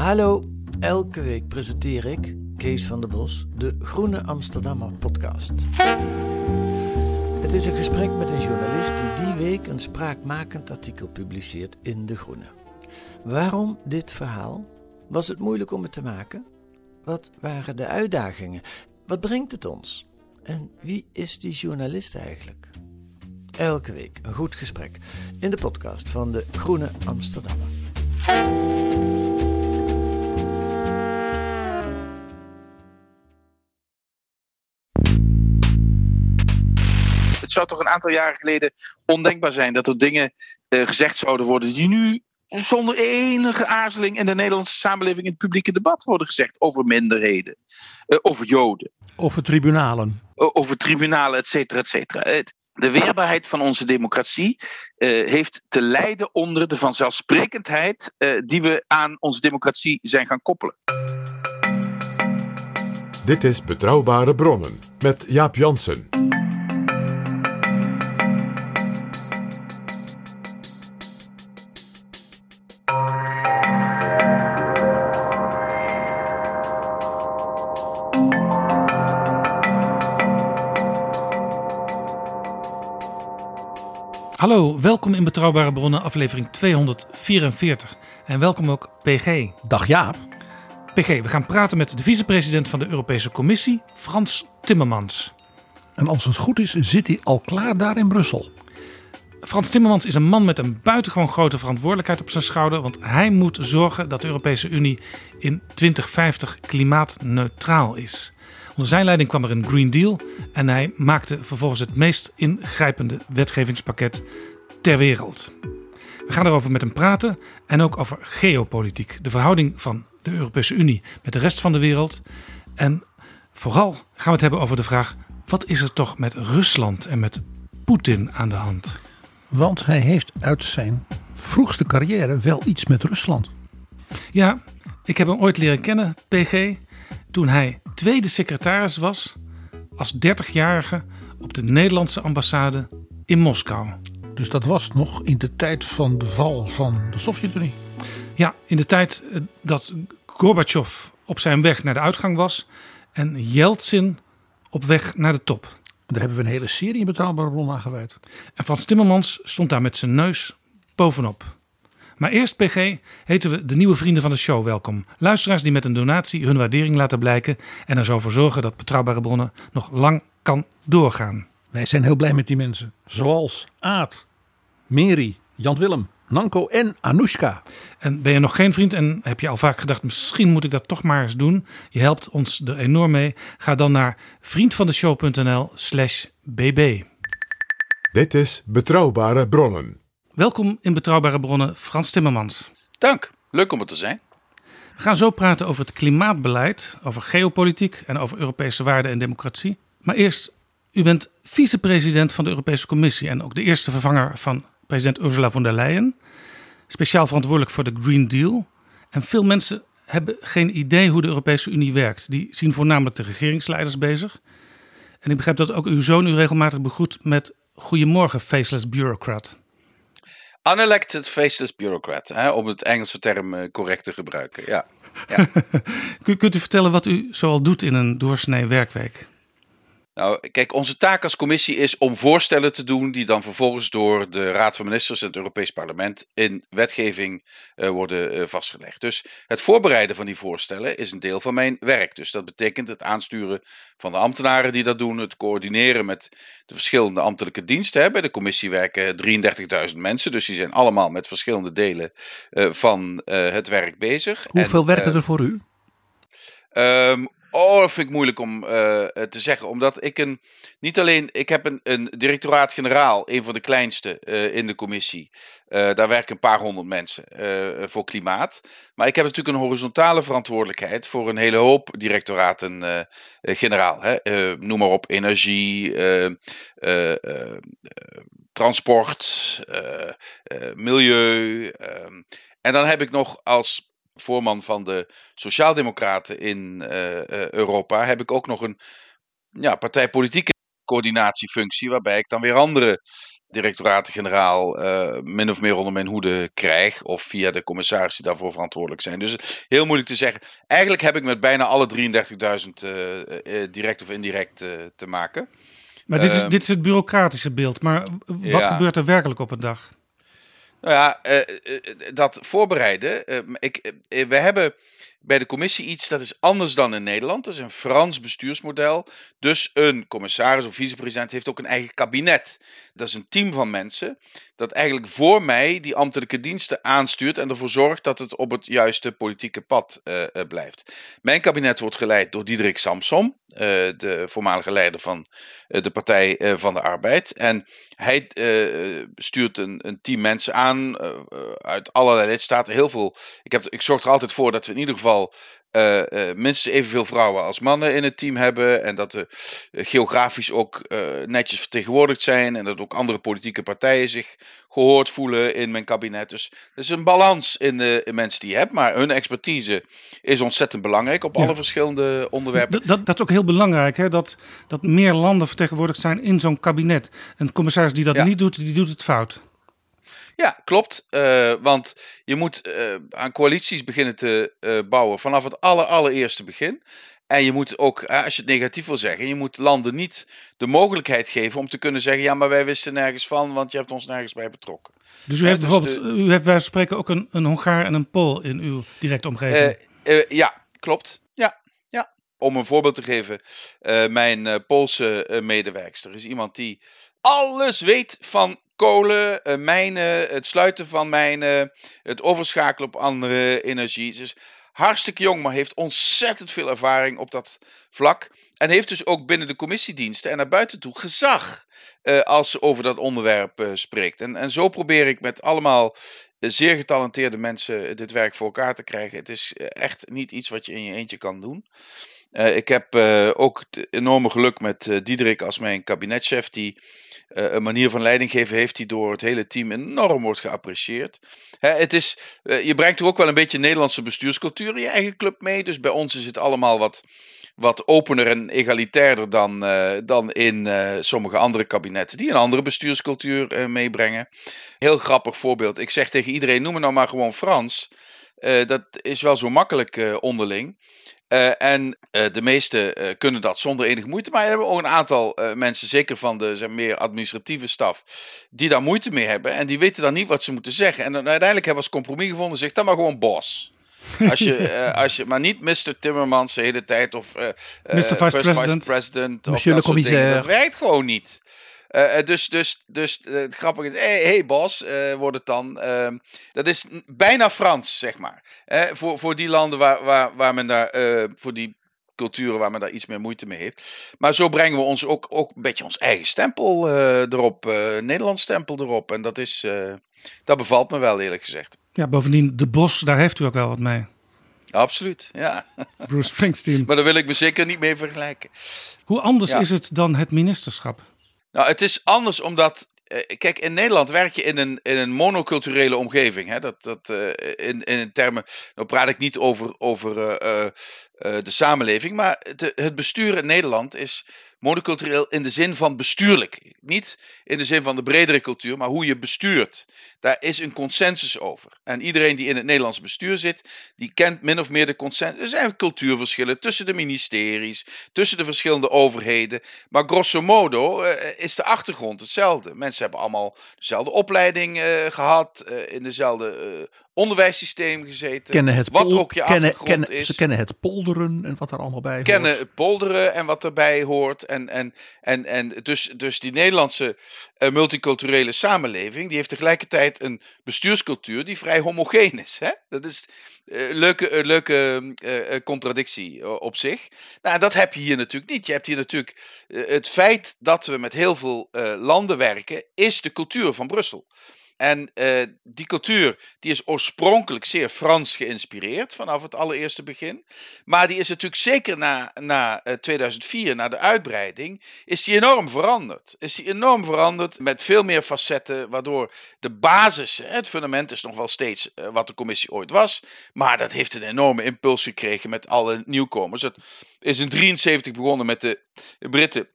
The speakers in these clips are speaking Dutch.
Hallo, elke week presenteer ik, Kees van der Bos, de Groene Amsterdammer podcast. Het is een gesprek met een journalist die die week een spraakmakend artikel publiceert in De Groene. Waarom dit verhaal? Was het moeilijk om het te maken? Wat waren de uitdagingen? Wat brengt het ons? En wie is die journalist eigenlijk? Elke week een goed gesprek in de podcast van de Groene Amsterdammer. Het zou toch een aantal jaren geleden ondenkbaar zijn dat er dingen uh, gezegd zouden worden die nu zonder enige aarzeling in de Nederlandse samenleving in het publieke debat worden gezegd over minderheden, uh, over Joden. Over tribunalen. Uh, over tribunalen, et cetera, et cetera. De weerbaarheid van onze democratie uh, heeft te lijden onder de vanzelfsprekendheid die we aan onze democratie zijn gaan koppelen. Dit is Betrouwbare Bronnen met Jaap Jansen. Hallo, welkom in Betrouwbare Bronnen, aflevering 244. En welkom ook PG. Dag Jaap. PG, we gaan praten met de vicepresident van de Europese Commissie, Frans Timmermans. En als het goed is, zit hij al klaar daar in Brussel. Frans Timmermans is een man met een buitengewoon grote verantwoordelijkheid op zijn schouder. Want hij moet zorgen dat de Europese Unie in 2050 klimaatneutraal is. Onder zijn leiding kwam er een Green Deal en hij maakte vervolgens het meest ingrijpende wetgevingspakket ter wereld. We gaan erover met hem praten en ook over geopolitiek, de verhouding van de Europese Unie met de rest van de wereld. En vooral gaan we het hebben over de vraag: wat is er toch met Rusland en met Poetin aan de hand? Want hij heeft uit zijn vroegste carrière wel iets met Rusland. Ja, ik heb hem ooit leren kennen, PG, toen hij tweede secretaris was als 30-jarige op de Nederlandse ambassade in Moskou. Dus dat was nog in de tijd van de val van de Sovjet-Unie? Ja, in de tijd eh, dat Gorbachev op zijn weg naar de uitgang was en Yeltsin op weg naar de top. Daar hebben we een hele serie in Betrouwbare Bron aan gewijd. En Frans Timmermans stond daar met zijn neus bovenop. Maar eerst, PG, heten we de nieuwe vrienden van de show welkom. Luisteraars die met een donatie hun waardering laten blijken en er zo voor zorgen dat betrouwbare bronnen nog lang kan doorgaan. Wij zijn heel blij met die mensen. Zoals Aad, Mary, Jan Willem, Nanko en Anoushka. En ben je nog geen vriend en heb je al vaak gedacht, misschien moet ik dat toch maar eens doen. Je helpt ons er enorm mee. Ga dan naar vriendvandeshow.nl slash bb. Dit is Betrouwbare Bronnen. Welkom in Betrouwbare Bronnen, Frans Timmermans. Dank, leuk om er te zijn. We gaan zo praten over het klimaatbeleid, over geopolitiek en over Europese waarden en democratie. Maar eerst, u bent vicepresident van de Europese Commissie en ook de eerste vervanger van president Ursula von der Leyen. Speciaal verantwoordelijk voor de Green Deal. En veel mensen hebben geen idee hoe de Europese Unie werkt. Die zien voornamelijk de regeringsleiders bezig. En ik begrijp dat ook uw zoon u regelmatig begroet met Goedemorgen, faceless bureaucrat. Unelected faceless bureaucrat, hè, om het Engelse term uh, correct te gebruiken. Ja. ja. Kunt u vertellen wat u zoal doet in een doorsnee werkweek? Nou, kijk, onze taak als commissie is om voorstellen te doen die dan vervolgens door de Raad van Ministers en het Europees Parlement in wetgeving uh, worden uh, vastgelegd. Dus het voorbereiden van die voorstellen is een deel van mijn werk. Dus dat betekent het aansturen van de ambtenaren die dat doen, het coördineren met de verschillende ambtelijke diensten. Bij de commissie werken 33.000 mensen, dus die zijn allemaal met verschillende delen uh, van het werk bezig. Hoeveel en, werken er voor u? Um, Oh, vind ik moeilijk om uh, te zeggen. Omdat ik een. Niet alleen. Ik heb een, een directoraat-generaal, een van de kleinste uh, in de commissie. Daar werken een paar honderd mensen voor klimaat. Maar ik heb natuurlijk een horizontale verantwoordelijkheid voor een hele hoop directoraten-generaal. noem maar op: energie, transport, milieu. Ehm, en dan heb ik nog als voorman van de Sociaaldemocraten in uh, Europa, heb ik ook nog een ja, partijpolitieke coördinatiefunctie, waarbij ik dan weer andere directoraten-generaal uh, min of meer onder mijn hoede krijg. Of via de commissaris die daarvoor verantwoordelijk zijn. Dus heel moeilijk te zeggen. Eigenlijk heb ik met bijna alle 33.000 uh, direct of indirect te maken. Maar dit is, dit is het bureaucratische beeld. Maar wat gebeurt er werkelijk op een dag? Nou ja, dat voorbereiden. ik, we hebben bij de commissie iets dat is anders dan in Nederland. Dat is een Frans bestuursmodel. Dus een commissaris of vicepresident heeft ook een eigen kabinet. Dat is een team van mensen dat eigenlijk voor mij die ambtelijke diensten aanstuurt en ervoor zorgt dat het op het juiste politieke pad uh, blijft. Mijn kabinet wordt geleid door Diederik Samsom, uh, de voormalige leider van de Partij van de Arbeid. En hij stuurt een, een, team mensen aan uit allerlei lidstaten. Heel veel. Ik, heb, ik zorg er altijd voor dat we in ieder geval uh, uh, minstens evenveel vrouwen als mannen in het team hebben. En dat ze uh, geografisch ook netjes vertegenwoordigd zijn. En dat ook andere politieke partijen zich gehoord voelen in mijn kabinet. Dus er is een balans in de in mensen die je hebt. Maar hun expertise is ontzettend belangrijk op alle verschillende onderwerpen. Dat, dat, is ook heel belangrijk, hè? Dat, dat meer landen vertegenwoordigd zijn in zo'n kabinet. Een commissaris die dat niet doet, die doet het fout. Ja, klopt. Uh, want je moet uh, aan coalities beginnen te uh, bouwen vanaf het aller, allereerste begin. En je moet ook, als je het negatief wil zeggen, je moet landen niet de mogelijkheid geven om te kunnen zeggen: ja, maar wij wisten nergens van, want je hebt ons nergens bij betrokken. Dus u heeft dus bijvoorbeeld, u heeft wij spreken ook een, een Hongaar en een Pool in uw directe omgeving? ja, klopt. Ja, ja. Om een voorbeeld te geven, mijn Poolse medewerkster is iemand die alles weet van kolen, uh, mijnen, het sluiten van mijnen, het overschakelen op andere energie. Is hartstikke jong, maar heeft ontzettend veel ervaring op dat vlak. En heeft dus ook binnen de commissiediensten en naar buiten toe gezag uh, als ze over dat onderwerp uh, spreekt. En, en zo probeer ik met allemaal zeer getalenteerde mensen dit werk voor elkaar te krijgen. Het is echt niet iets wat je in je eentje kan doen. Ik heb ook het enorme geluk met Diederik als mijn kabinetchef, die een manier van leiding geven heeft die door het hele team enorm wordt geapprecieerd. Hè, het is, uh, je brengt ook wel een beetje Nederlandse bestuurscultuur in je eigen club mee. Dus bij ons is het allemaal wat, wat opener en egalitairder dan, uh, dan in sommige andere kabinetten die een andere bestuurscultuur meebrengen. Heel grappig voorbeeld. Ik zeg tegen iedereen: noem me nou maar gewoon Frans. Dat is wel zo makkelijk onderling. Uh, en de meesten kunnen dat zonder enige moeite. Maar er hebben ook een aantal mensen, zeker van de meer administratieve staf, die daar moeite mee hebben. En die weten dan niet wat ze moeten zeggen. En dan, uiteindelijk hebben we als compromis gevonden, zeg dan maar gewoon bos. Als je, als je, maar niet Mr. Timmermans de hele tijd of Mr. Vice First President, Vice President of dat, dat werkt gewoon niet. Uh, dus, dus, dus uh, het grappige is, hé hey, hey Bos, uh, wordt het dan. Ehm, dat is bijna Frans, zeg maar. voor, voor die landen waar, waar, waar men daar, voor die culturen waar men daar iets meer moeite mee heeft. Maar zo brengen we ons ook, ook een beetje ons eigen stempel erop, Nederlands stempel erop. En dat is, dat bevalt me wel eerlijk gezegd. Ja, bovendien, de Bos, daar heeft u ook wel wat mee. Absoluut, ja. Bruce Springsteen. maar daar wil ik me zeker niet mee vergelijken. Hoe anders is het dan het ministerschap? Nou, het is anders omdat. Eh, kijk, in Nederland werk je in een, in een monoculturele omgeving. Hè? Dat, dat, uh, in, in termen. Nou praat ik niet over, over uh, de samenleving. Maar het bestuur in Nederland is monocultureel in de zin van bestuurlijk. Niet in de zin van de bredere cultuur, maar hoe je bestuurt. Daar is een consensus over. En iedereen die in het Nederlands bestuur zit, die kent min of meer de consensus. Er zijn cultuurverschillen tussen de ministeries, tussen de verschillende overheden. Maar grosso modo uh, is de achtergrond hetzelfde. Mensen hebben allemaal dezelfde opleiding uh, gehad, uh, in dezelfde onderwijssysteem gezeten. Kennen het wat ook je kennen, kennen, is. Ze kennen het polderen en wat er allemaal bij kennen hoort. het polderen en wat erbij hoort. En, en, en, en dus, dus die Nederlandse uh, multiculturele samenleving, die heeft tegelijkertijd een bestuurscultuur die vrij homogeen is. Hè? Dat is een uh, leuke, uh, leuke contradictie op zich. Nou, dat heb je hier natuurlijk niet. Je hebt hier natuurlijk het feit dat we met heel veel landen werken, is de cultuur van Brussel. En uh, die cultuur die is oorspronkelijk zeer Frans geïnspireerd vanaf het allereerste begin. Maar die is natuurlijk zeker na, na uh, 2004, na de uitbreiding, is die enorm veranderd. Is die enorm veranderd met veel meer facetten, waardoor de basis, het fundament is nog wel steeds uh, wat de commissie ooit was. Maar dat heeft een enorme impuls gekregen met alle nieuwkomers. Het is in 73 begonnen met de Britten,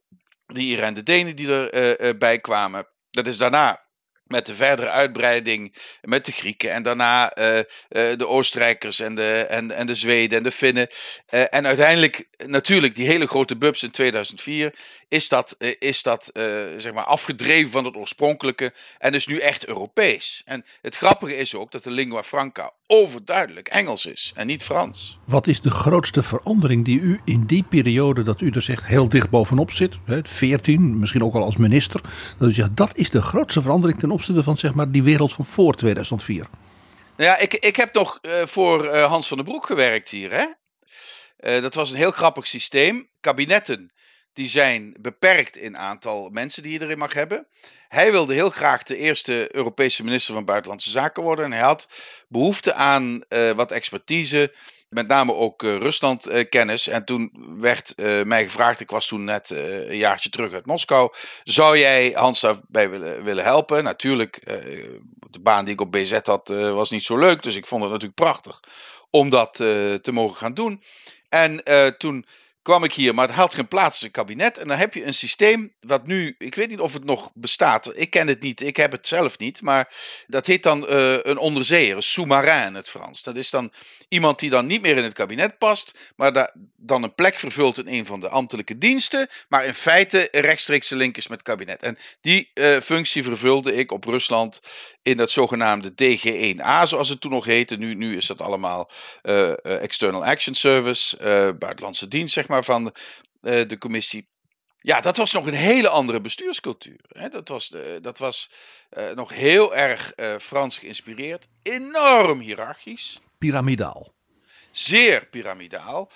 de Ieren en de Denen die erbij kwamen. Dat is daarna met de verdere uitbreiding met de Grieken en daarna uh, uh, de Oostenrijkers en de, en, en de Zweden en de Finnen. Uh, en uiteindelijk, natuurlijk, die hele grote bubs in 2004, is dat, is dat zeg maar afgedreven van het oorspronkelijke en is nu echt Europees. En het grappige is ook dat de lingua franca overduidelijk Engels is en niet Frans. Wat is de grootste verandering die u in die periode dat u er zegt heel dicht bovenop zit, hè, 14, misschien ook al als minister, dat u zegt dat is de grootste verandering ten opzichte van zeg maar, die wereld van voor 2004? Nou ja, ik, ik heb nog uh, voor uh, Hans van den Broek gewerkt hier. Hè? Uh, dat was een heel grappig systeem. Kabinetten die zijn beperkt in aantal mensen die je erin mag hebben. Hij wilde heel graag de eerste Europese minister van Buitenlandse Zaken worden. En hij had behoefte aan wat expertise met name ook uh, Rusland uh, kennis. En toen werd uh, mij gevraagd, ik was toen net een jaartje terug uit Moskou. Zou jij Hans daarbij willen, willen helpen? Natuurlijk, de baan die ik op BZ had was niet zo leuk. Dus ik vond het natuurlijk prachtig om dat te mogen gaan doen. En toen kwam ik hier, maar het had geen plaats in het kabinet. En dan heb je een systeem wat nu, ik weet niet of het nog bestaat. Ik ken het niet, ik heb het zelf niet. Maar dat heet dan uh, een onderzeeër, een sous-marin in het Frans. Dat is dan iemand die dan niet meer in het kabinet past, maar da dan een plek vervult in een van de ambtelijke diensten. Maar in feite rechtstreekse link is met het kabinet. En die uh, functie vervulde ik op Rusland in dat zogenaamde DG1A, zoals het toen nog heette. Nu, nu is dat allemaal uh, External Action Service, buitenlandse dienst, zeg maar van uh, de commissie. Ja, dat was nog een hele andere bestuurscultuur. Hè. Dat was, dat was uh, nog heel erg uh, Frans geïnspireerd. Enorm hiërarchisch. Pyramidaal. Zeer piramidaal.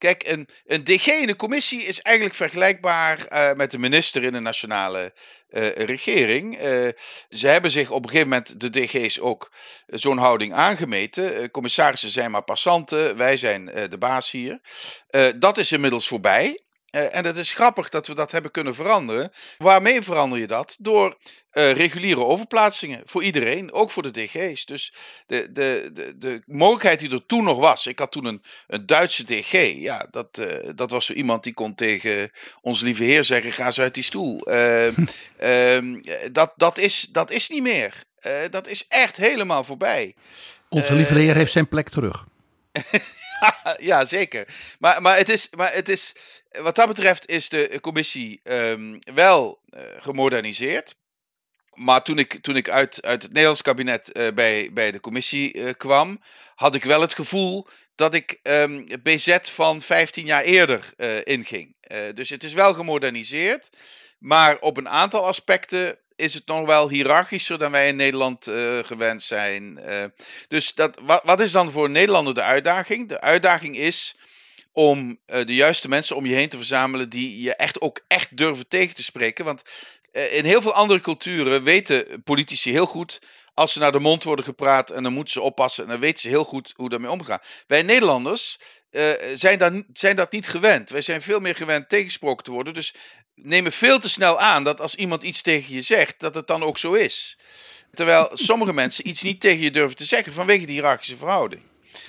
Kijk, een, een DG in de commissie is eigenlijk vergelijkbaar uh, met de minister in de nationale uh, regering. Uh, ze hebben zich op een gegeven moment, de DG's ook, zo'n houding aangemeten. commissarissen zijn maar passanten, wij zijn de baas hier. dat is inmiddels voorbij. Uh, en het is grappig dat we dat hebben kunnen veranderen. Waarmee verander je dat? Door uh, reguliere overplaatsingen voor iedereen, ook voor de DG's. Dus de, de, de, de mogelijkheid die er toen nog was. Ik had toen een, een Duitse DG. Ja, dat, uh, dat was zo iemand die kon tegen ons lieve heer zeggen: ga eens uit die stoel. Ehm, dat, dat, is, dat is niet meer. dat is echt helemaal voorbij. Onze lieve heer heeft zijn plek terug. ja, zeker. Maar, maar, het is, maar het is, wat dat betreft is de commissie um, wel uh, gemoderniseerd. Maar toen ik, toen ik uit, uit het Nederlands kabinet uh, bij, bij de commissie uh, kwam, had ik wel het gevoel dat ik um, BZ van 15 jaar eerder inging. dus het is wel gemoderniseerd. Maar op een aantal aspecten is het nog wel hiërarchischer dan wij in Nederland uh, gewend zijn. Uh, dus dat, wat, is dan voor Nederlander de uitdaging? De uitdaging is om uh, de juiste mensen om je heen te verzamelen die je echt ook echt durven tegen te spreken. Want in heel veel andere culturen weten politici heel goed als ze naar de mond worden gepraat en dan moeten ze oppassen en dan weten ze heel goed hoe daarmee omgaan. Wij Nederlanders zijn, dat, zijn dat niet gewend. Wij zijn veel meer gewend tegensproken te worden. Dus nemen veel te snel aan dat als iemand iets tegen je zegt, dat het dan ook zo is. Terwijl sommige mensen iets niet tegen je durven te zeggen vanwege die hiërarchische verhouding.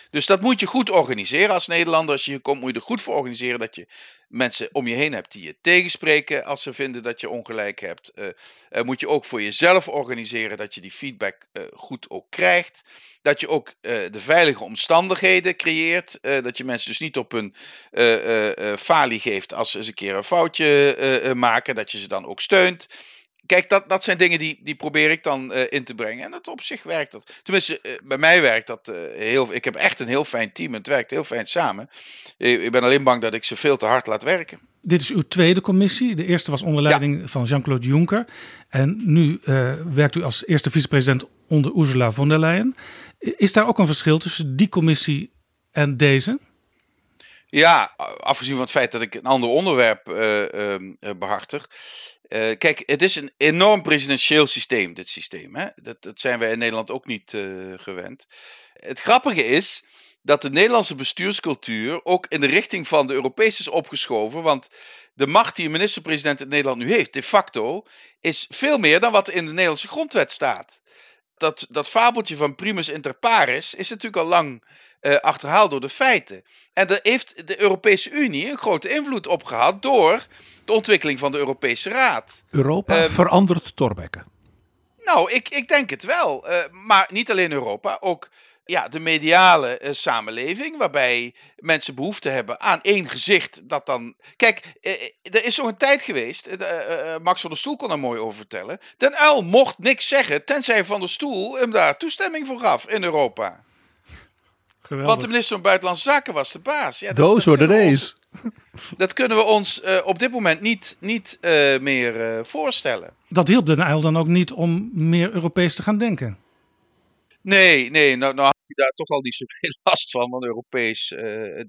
Dus dat moet je goed organiseren als Nederlander. Als je hier komt, moet je er goed voor organiseren dat je mensen om je heen hebt die je tegenspreken als ze vinden dat je ongelijk hebt. Uh, uh, moet je ook voor jezelf organiseren dat je die feedback uh, goed ook krijgt. Dat je ook de veilige omstandigheden creëert. dat je mensen dus niet op hun falie geeft als ze eens een keer een foutje maken. Dat je ze dan ook steunt kijk, dat, dat zijn dingen die, die probeer ik dan uh, in te brengen. En dat op zich werkt dat. Tenminste, uh, bij mij werkt dat uh, heel. Ik heb echt een heel fijn team. Het werkt heel fijn samen. Ik ben alleen bang dat ik ze veel te hard laat werken. Dit is uw tweede commissie. De eerste was onder leiding ja. van Jean-Claude Juncker. En nu werkt u als eerste vicepresident onder Ursula von der Leyen. Is daar ook een verschil tussen die commissie en deze? Ja, afgezien van het feit dat ik een ander onderwerp behartig. Uh, kijk, het is een enorm presidentieel systeem, dit systeem. Hè? Dat, dat zijn wij in Nederland ook niet uh, gewend. Het grappige is dat de Nederlandse bestuurscultuur ook in de richting van de Europese is opgeschoven. Want de macht die een minister-president in Nederland nu heeft, de facto, is veel meer dan wat in de Nederlandse grondwet staat. dat, dat fabeltje van primus inter pares is natuurlijk al lang uh, achterhaald door de feiten. En daar heeft de Europese Unie een grote invloed op gehad door de ontwikkeling van de Europese Raad. Europa um, verandert Torbekke. Nou, ik, ik denk het wel. Uh, maar niet alleen Europa, ook ja, de mediale uh, samenleving, waarbij mensen behoefte hebben aan één gezicht. Dat dan. Kijk, uh, er is zo'n tijd geweest, Max van der Stoel kon daar mooi over vertellen. Den Uil mocht niks zeggen, tenzij Van der Stoel hem daar toestemming voor gaf in Europa. Geweldig. Want de minister van Buitenlandse Zaken was de baas. Ja, Those were the days. Dat kunnen we ons uh, op dit moment niet, niet uh, meer uh, voorstellen. Dat hielp Den Uyl dan ook niet om meer Europees te gaan denken? Nee, nee nou, nou had hij daar toch al niet zoveel last van, van Europees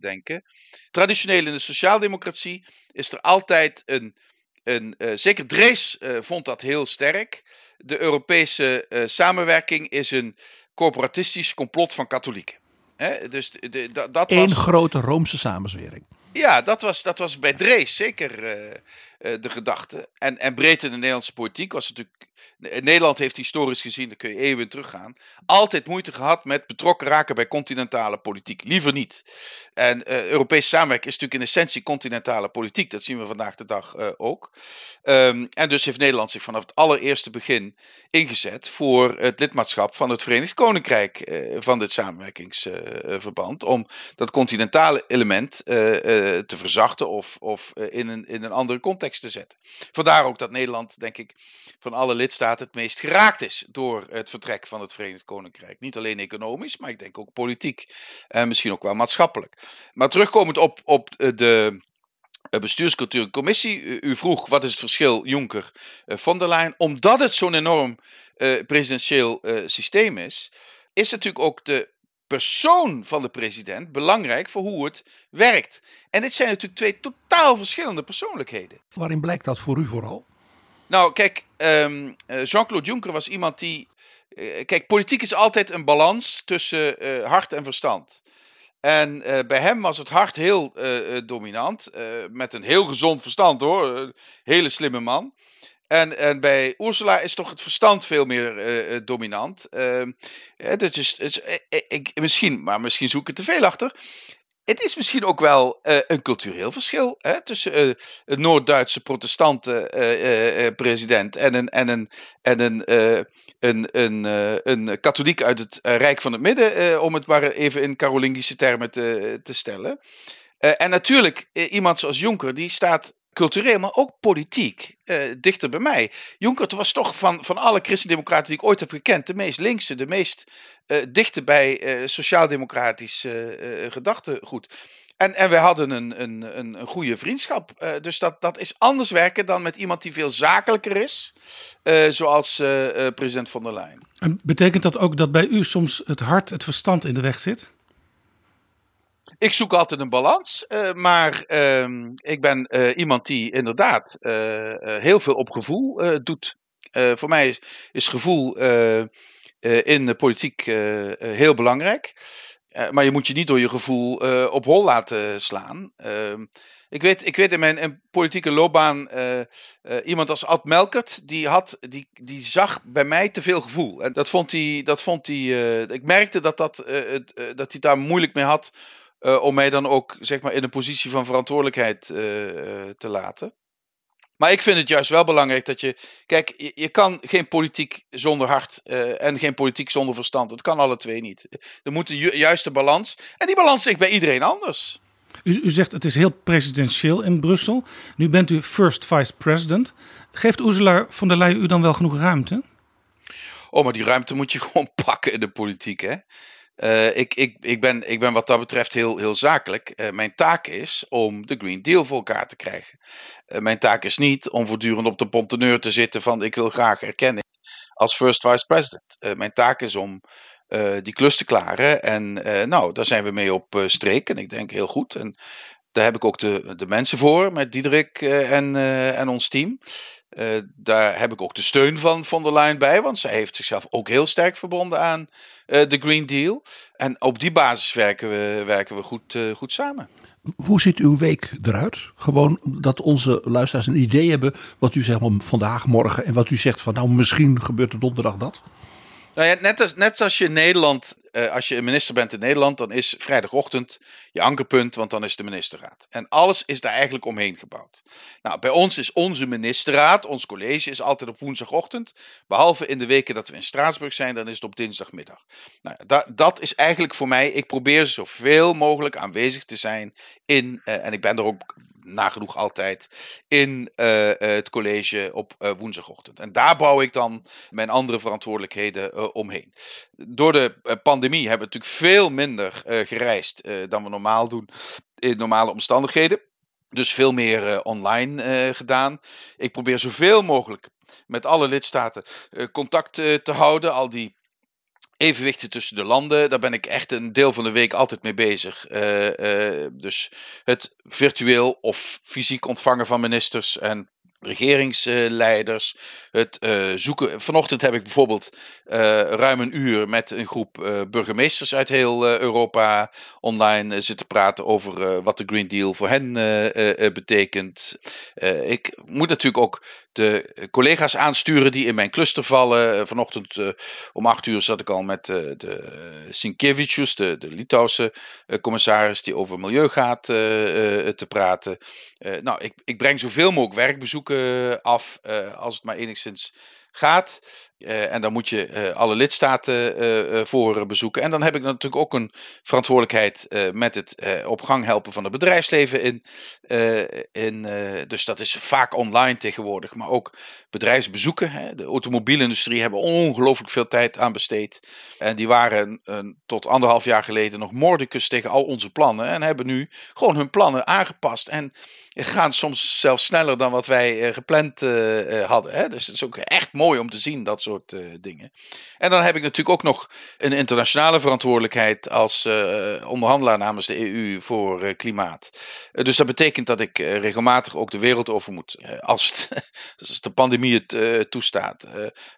denken. Traditioneel in de sociaaldemocratie is er altijd een, een zeker Drees vond dat heel sterk. De Europese samenwerking is een corporatistisch complot van katholieken. Hè? Dus de, dat Eén grote Roomse samenzwering. Ja, dat was, dat was bij Drees zeker uh, de gedachte. En, en breed in de Nederlandse politiek was natuurlijk Nederland heeft historisch gezien, daar kun je eeuwen teruggaan, altijd moeite gehad met betrokken raken bij continentale politiek. Liever niet. En uh, Europese samenwerking is natuurlijk in essentie continentale politiek. Dat zien we vandaag de dag uh, ook. Um, en dus heeft Nederland zich vanaf het allereerste begin ingezet voor het lidmaatschap van het Verenigd Koninkrijk van dit samenwerkingsverband. om dat continentale element te verzachten of, of in, een, in een andere context te zetten. Vandaar ook dat Nederland, denk ik, van alle lidstaten het meest geraakt is door het vertrek van het Verenigd Koninkrijk. Niet alleen economisch, maar ik denk ook politiek en misschien ook wel maatschappelijk. Maar terugkomend op, op de bestuurscultuurcommissie. U vroeg wat is het verschil Juncker-von der Leyen. Omdat het zo'n enorm presidentieel systeem is, is natuurlijk ook de persoon van de president belangrijk voor hoe het werkt. En dit zijn natuurlijk twee totaal verschillende persoonlijkheden. Waarin blijkt dat voor u vooral? Nou, kijk, um, Jean-Claude Juncker was iemand die. Uh, kijk, politiek is altijd een balans tussen uh, hart en verstand. En uh, bij hem was het hart heel dominant. met een heel gezond verstand hoor. hele slimme man. En, en bij Ursula is toch het verstand veel meer dominant. Ehm, dat is, is, ik, misschien, maar misschien zoek ik er te veel achter het is misschien ook wel uh, een cultureel verschil hè, tussen uh, een Noord-Duitse protestante uh, president en een, en een, en een, een, een, een katholiek uit het Rijk van het Midden, om het maar even in Carolingische termen te, te stellen. en natuurlijk, iemand zoals Jonker, die staat cultureel, maar ook politiek, uh, dichter bij mij. Juncker was toch van, van alle christendemocraten die ik ooit heb gekend, de meest linkse, de meest uh, dichter bij uh, sociaal-democratisch gedachtegoed. En, en wij hadden een, een, een, een goede vriendschap. dus dat, dat is anders werken dan met iemand die veel zakelijker is, zoals president von der Leyen. En betekent dat ook dat bij u soms het hart, het verstand in de weg zit? Ik zoek altijd een balans. Uh, maar uh, ik ben uh, iemand die inderdaad uh, heel veel op gevoel doet. voor mij is, gevoel in de politiek heel belangrijk. maar je moet je niet door je gevoel op hol laten slaan. Ehm, ik weet, ik weet in mijn politieke loopbaan iemand als Ad Melkert, die, had, die, die zag bij mij te veel gevoel. En dat vond hij, dat vond hij ik merkte dat, dat, dat hij daar moeilijk mee had uh, om mij dan ook zeg maar, in een positie van verantwoordelijkheid uh, te laten. Maar ik vind het juist wel belangrijk dat je. Kijk, je, je kan geen politiek zonder hart uh, en geen politiek zonder verstand. Het kan alle twee niet. Er moet een ju juiste balans. En die balans ligt bij iedereen anders. U, u, zegt het is heel presidentieel in Brussel. Nu bent u first vice president. Geeft Ursula von der Leyen u dan wel genoeg ruimte? Oh, maar die ruimte moet je gewoon pakken in de politiek, hè? Uh, ik, ik, ik, ben, ik ben wat dat betreft heel, heel zakelijk. Uh, mijn taak is om de Green Deal voor elkaar te krijgen. Uh, mijn taak is niet om voortdurend op de ponteneur te zitten van ik wil graag erkenning als first vice president. mijn taak is om die klus te klaren. En nou, daar zijn we mee op streek. En ik denk heel goed. En daar heb ik ook de, de mensen voor met Diederik en, en ons team. Uh, daar heb ik ook de steun van von der Leyen bij, want zij heeft zichzelf ook heel sterk verbonden aan uh, de Green Deal. En op die basis werken we, werken we goed, uh, goed samen. Hoe ziet uw week eruit? Gewoon dat onze luisteraars een idee hebben wat u zegt vandaag, morgen en wat u zegt van nou misschien gebeurt er donderdag dat? Nou ja, net, als, net als je in Nederland, uh, als je minister bent in Nederland, dan is vrijdagochtend je ankerpunt, want dan is de ministerraad. En alles is daar eigenlijk omheen gebouwd. Nou, bij ons is onze ministerraad, ons college, is altijd op woensdagochtend. Behalve in de weken dat we in Straatsburg zijn, dan is het op dinsdagmiddag. Nou, dat, dat is eigenlijk voor mij, ik probeer zoveel mogelijk aanwezig te zijn in, uh, en ik ben er ook nagenoeg altijd in uh, het college op uh, woensdagochtend. En daar bouw ik dan mijn andere verantwoordelijkheden omheen. Door de pandemie hebben we natuurlijk veel minder gereisd dan we normaal doen in normale omstandigheden. Dus veel meer online gedaan. Ik probeer zoveel mogelijk met alle lidstaten contact te houden. Al die evenwichten tussen de landen. Daar ben ik echt een deel van de week altijd mee bezig. Uh, uh, dus het virtueel of fysiek ontvangen van ministers en regeringsleiders. Het uh, zoeken. Vanochtend heb ik bijvoorbeeld ruim een uur met een groep burgemeesters uit heel Europa online zitten praten over wat de Green Deal voor hen betekent. ik moet natuurlijk ook de collega's aansturen die in mijn cluster vallen. Vanochtend om acht uur zat ik al met de Sinkevicius, de, de Litouwse commissaris, die over milieu gaat te praten. nou, ik, ik breng zoveel mogelijk werkbezoeken af als het maar enigszins gaat. Uh, en dan moet je uh, alle lidstaten uh, voor bezoeken. En dan heb ik natuurlijk ook een verantwoordelijkheid met het op gang helpen van het bedrijfsleven. In, in, dus dat is vaak online tegenwoordig, maar ook bedrijfsbezoeken. Hè. De automobielindustrie hebben ongelooflijk veel tijd aan besteed. En die waren tot anderhalf jaar geleden nog mordicus tegen al onze plannen. En hebben nu gewoon hun plannen aangepast. En gaan soms zelfs sneller dan wat wij gepland hadden. Hè. Dus het is ook echt mooi om te zien dat soort dingen. En dan heb ik natuurlijk ook nog een internationale verantwoordelijkheid als onderhandelaar namens de EU voor klimaat. dus dat betekent dat ik regelmatig ook de wereld over moet, als, als de pandemie het toestaat.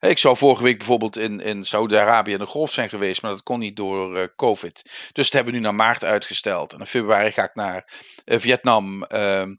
ik zou vorige week bijvoorbeeld in, in Saudi-Arabië in de golf zijn geweest, maar dat kon niet door COVID. Dus dat hebben we nu naar maart uitgesteld. En in februari ga ik naar Vietnam.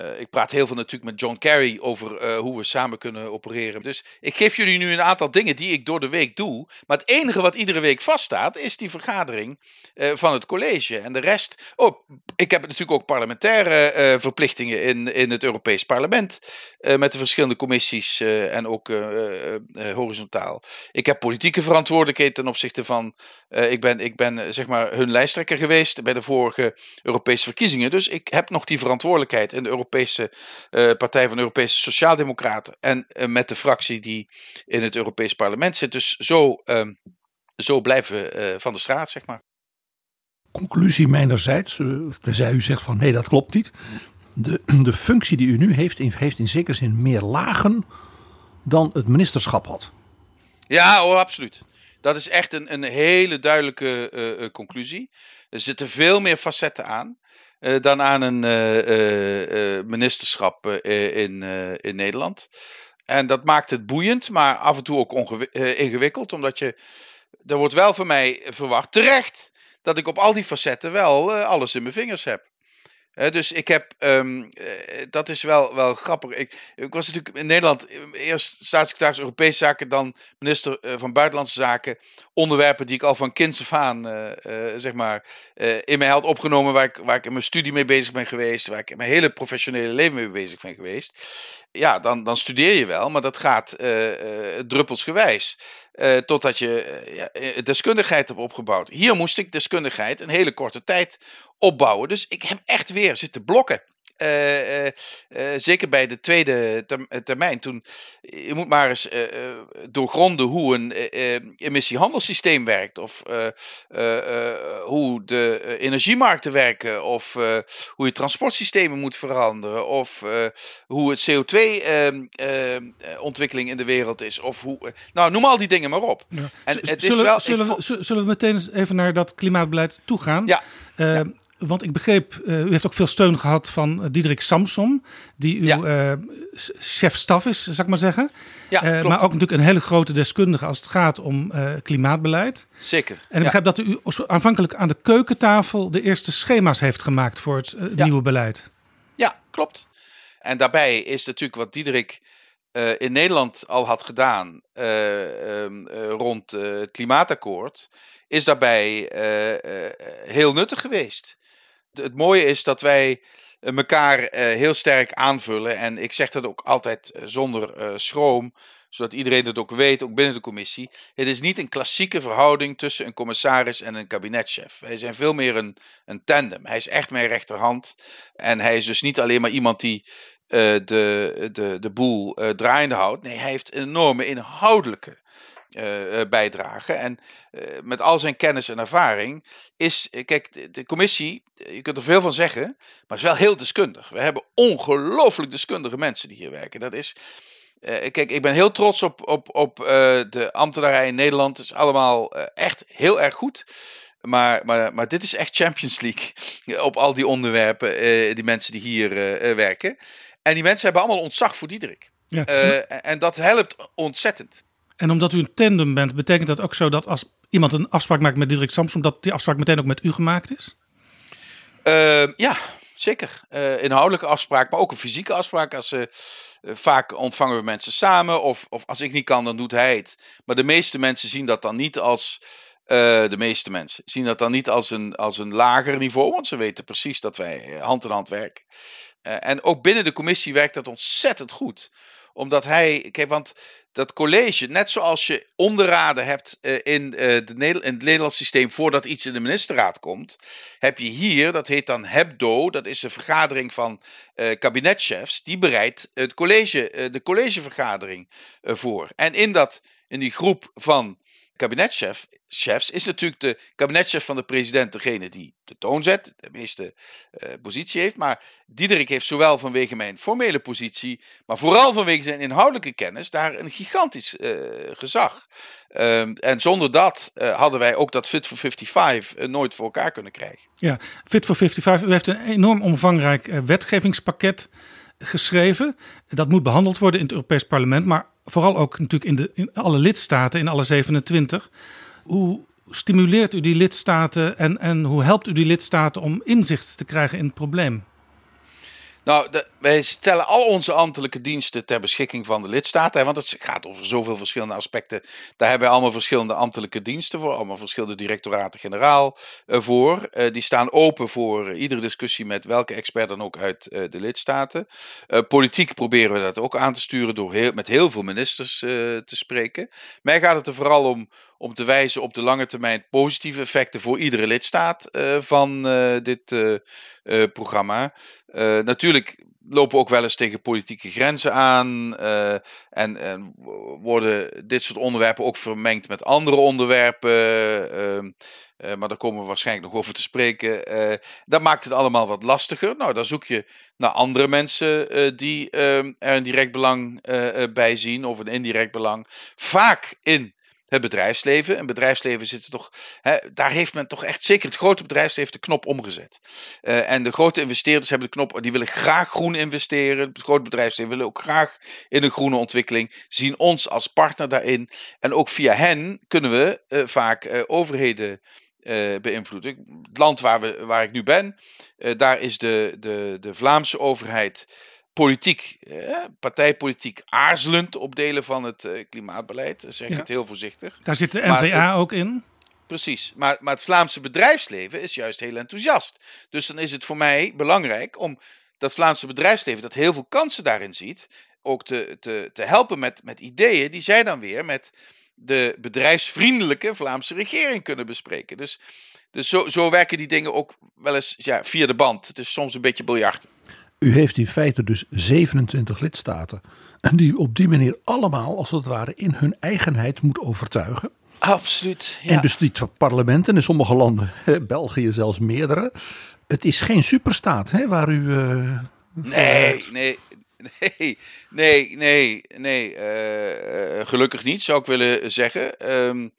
uh, ik praat heel veel natuurlijk met John Kerry over uh, hoe we samen kunnen opereren. Dus ik geef jullie nu een aantal dingen die ik door de week doe. Maar het enige wat iedere week vaststaat is die vergadering uh, van het college. En de rest. Oh, ik heb natuurlijk ook parlementaire verplichtingen in, in het Europees Parlement. met de verschillende commissies en ook horizontaal. Ik heb politieke verantwoordelijkheid ten opzichte van. ik ben, ik ben zeg maar hun lijsttrekker geweest bij de vorige Europese verkiezingen. Dus ik heb nog die verantwoordelijkheid in de Europese Europese uh, Partij van de Europese Sociaaldemocraten. En uh, met de fractie die in het Europees Parlement zit. Dus zo, uh, zo blijven we van de straat, zeg maar. Conclusie mijnerzijds, tenzij u zegt van nee, dat klopt niet. De, de functie die u nu heeft, heeft in zekere zin meer lagen dan het ministerschap had. Ja, oh, absoluut. Dat is echt een, een hele duidelijke conclusie. Er zitten veel meer facetten aan. Uh, dan aan een uh, uh, ministerschap in, in Nederland. En dat maakt het boeiend, maar af en toe ook ingewikkeld, omdat je. Er wordt wel van mij verwacht, terecht, dat ik op al die facetten wel alles in mijn vingers heb dus ik heb, um, dat is wel, wel grappig. Ik, ik, was natuurlijk in Nederland eerst staatssecretaris Europese Zaken, dan minister uh, van Buitenlandse Zaken. Onderwerpen die ik al van kinds af aan, zeg maar, in mij had opgenomen, waar ik, waar ik in mijn studie mee bezig ben geweest, waar ik in mijn hele professionele leven mee bezig ben geweest. Ja, dan, dan studeer je wel, maar dat gaat druppelsgewijs. Uh, totdat je uh, ja, deskundigheid hebt opgebouwd. Hier moest ik deskundigheid een hele korte tijd opbouwen. Dus ik heb echt weer zitten blokken. Uh, uh, zeker bij de tweede termijn. Toen, je moet maar eens doorgronden hoe een emissiehandelssysteem werkt. Of hoe de energiemarkten werken. Of hoe je transportsystemen moet veranderen. Of hoe het CO2-ontwikkeling in de wereld is. Of hoe, nou, noem al die dingen maar op. Ja. En het zullen, is wel, zullen, we, zullen we meteen even naar dat klimaatbeleid toegaan? Ja. ja. Want ik begreep, uh, u heeft ook veel steun gehad van Diederik Samsom, die uw ja. uh, chef-staf is, zal ik maar zeggen. Ja, uh, maar ook natuurlijk een hele grote deskundige als het gaat om klimaatbeleid. Zeker. En ik begrijp dat u aanvankelijk aan de keukentafel de eerste schema's heeft gemaakt voor het ja. nieuwe beleid. Ja, klopt. En daarbij is natuurlijk wat Diederik in Nederland al had gedaan ehm, rond het klimaatakkoord, is daarbij heel nuttig geweest. Het mooie is dat wij elkaar heel sterk aanvullen. En ik zeg dat ook altijd zonder schroom zodat iedereen het ook weet, ook binnen de commissie. Het is niet een klassieke verhouding tussen een commissaris en een kabinetchef. Wij zijn veel meer een, een tandem. Hij is echt mijn rechterhand. En hij is dus niet alleen maar iemand die de, de, de boel draaiende houdt. Nee, hij heeft een enorme inhoudelijke uh, bijdrage. En met al zijn kennis en ervaring is, kijk, de, de, commissie, je kunt er veel van zeggen, maar is wel heel deskundig. We hebben ongelooflijk deskundige mensen die hier werken. Dat is, uh, kijk, ik ben heel trots op, op, op de ambtenarij in Nederland. Het is allemaal echt heel erg goed. Maar, maar, maar dit is echt Champions League op al die onderwerpen, die mensen die hier werken. En die mensen hebben allemaal ontzag voor Diederik. Ja. en dat helpt ontzettend. En omdat u een tandem bent, betekent dat ook zo dat als iemand een afspraak maakt met Diederik Samsom, dat die afspraak meteen ook met u gemaakt is? ja, zeker. inhoudelijke afspraak, maar ook een fysieke afspraak. Als eh, vaak ontvangen we mensen samen, of, of als ik niet kan, dan doet hij het. Maar de meeste mensen zien dat dan niet als. Uh, de meeste mensen zien dat dan niet als een, als een lager niveau, want ze weten precies dat wij eh, hand in hand werken. Uh, en ook binnen de commissie werkt dat ontzettend goed omdat hij, want dat college, net zoals je onderraden hebt uh, in, uh, de in het Nederlands systeem voordat iets in de ministerraad komt, heb je hier, dat heet dan HEBDO, dat is de vergadering van uh, kabinetchefs, die bereidt het college, de collegevergadering voor. En in, dat, in die groep van kabinetchefs is natuurlijk de kabinetchef van de president degene die de toon zet, de meeste uh, positie heeft. Maar Diederik heeft zowel vanwege mijn formele positie, maar vooral vanwege zijn inhoudelijke kennis, daar een gigantisch uh, gezag. Um, en zonder dat uh, hadden wij ook dat Fit for 55 nooit voor elkaar kunnen krijgen. Ja, Fit for 55, u heeft een enorm omvangrijk wetgevingspakket geschreven. Dat moet behandeld worden in het Europees Parlement, maar vooral ook natuurlijk in, de, in alle lidstaten, in alle 27. Hoe stimuleert u die lidstaten en, en hoe helpt u die lidstaten om inzicht te krijgen in het probleem? Nou, wij stellen al onze ambtelijke diensten ter beschikking van de lidstaten. want het gaat over zoveel verschillende aspecten. Daar hebben we allemaal verschillende ambtelijke diensten voor. Allemaal verschillende directoraten-generaal uh, voor. Uh, die staan open voor iedere discussie met welke expert dan ook uit uh, de lidstaten. politiek proberen we dat ook aan te sturen door met heel veel ministers te spreken. Mij gaat het er vooral om om te wijzen op de lange termijn positieve effecten voor iedere lidstaat van dit programma. natuurlijk lopen ook wel eens tegen politieke grenzen aan. En, en, worden dit soort onderwerpen ook vermengd met andere onderwerpen. Uh, maar daar komen we waarschijnlijk nog over te spreken. dat maakt het allemaal wat lastiger. Nou, dan zoek je naar andere mensen die er een direct belang bij zien, of een indirect belang. Vaak in het bedrijfsleven. En bedrijfsleven zit toch, hè, daar heeft men toch echt, zeker het grote bedrijfsleven, de knop omgezet. Uh, en de grote investeerders hebben de knop, die willen graag groen investeren. Het grote bedrijfsleven willen ook graag in een groene ontwikkeling, zien ons als partner daarin. En ook via hen kunnen we uh, vaak uh, overheden beïnvloeden. Het land waar, we, waar ik nu ben, daar is de, de, de Vlaamse overheid politiek, partijpolitiek aarzelend op delen van het eh, klimaatbeleid. zeg ik het heel voorzichtig. Daar zit de NVA ook in. Precies, maar, maar het Vlaamse bedrijfsleven is juist heel enthousiast. Dus dan is het voor mij belangrijk om dat Vlaamse bedrijfsleven, dat heel veel kansen daarin ziet, ook te, te, te helpen met, met ideeën die zij dan weer met de bedrijfsvriendelijke Vlaamse regering kunnen bespreken. Dus, dus zo, zo werken die dingen ook wel eens ja, via de band. Het is soms een beetje biljart. U heeft in feite dus 27 lidstaten. En die op die manier allemaal, als het ware, in hun eigenheid moet overtuigen. Absoluut. Ja. En dus die parlementen in sommige landen, België zelfs meerdere. Het is geen superstaat hè, waar u. Uh, nee, nee, nee, nee, nee, nee. Uh, gelukkig niet, zou ik willen zeggen. Um,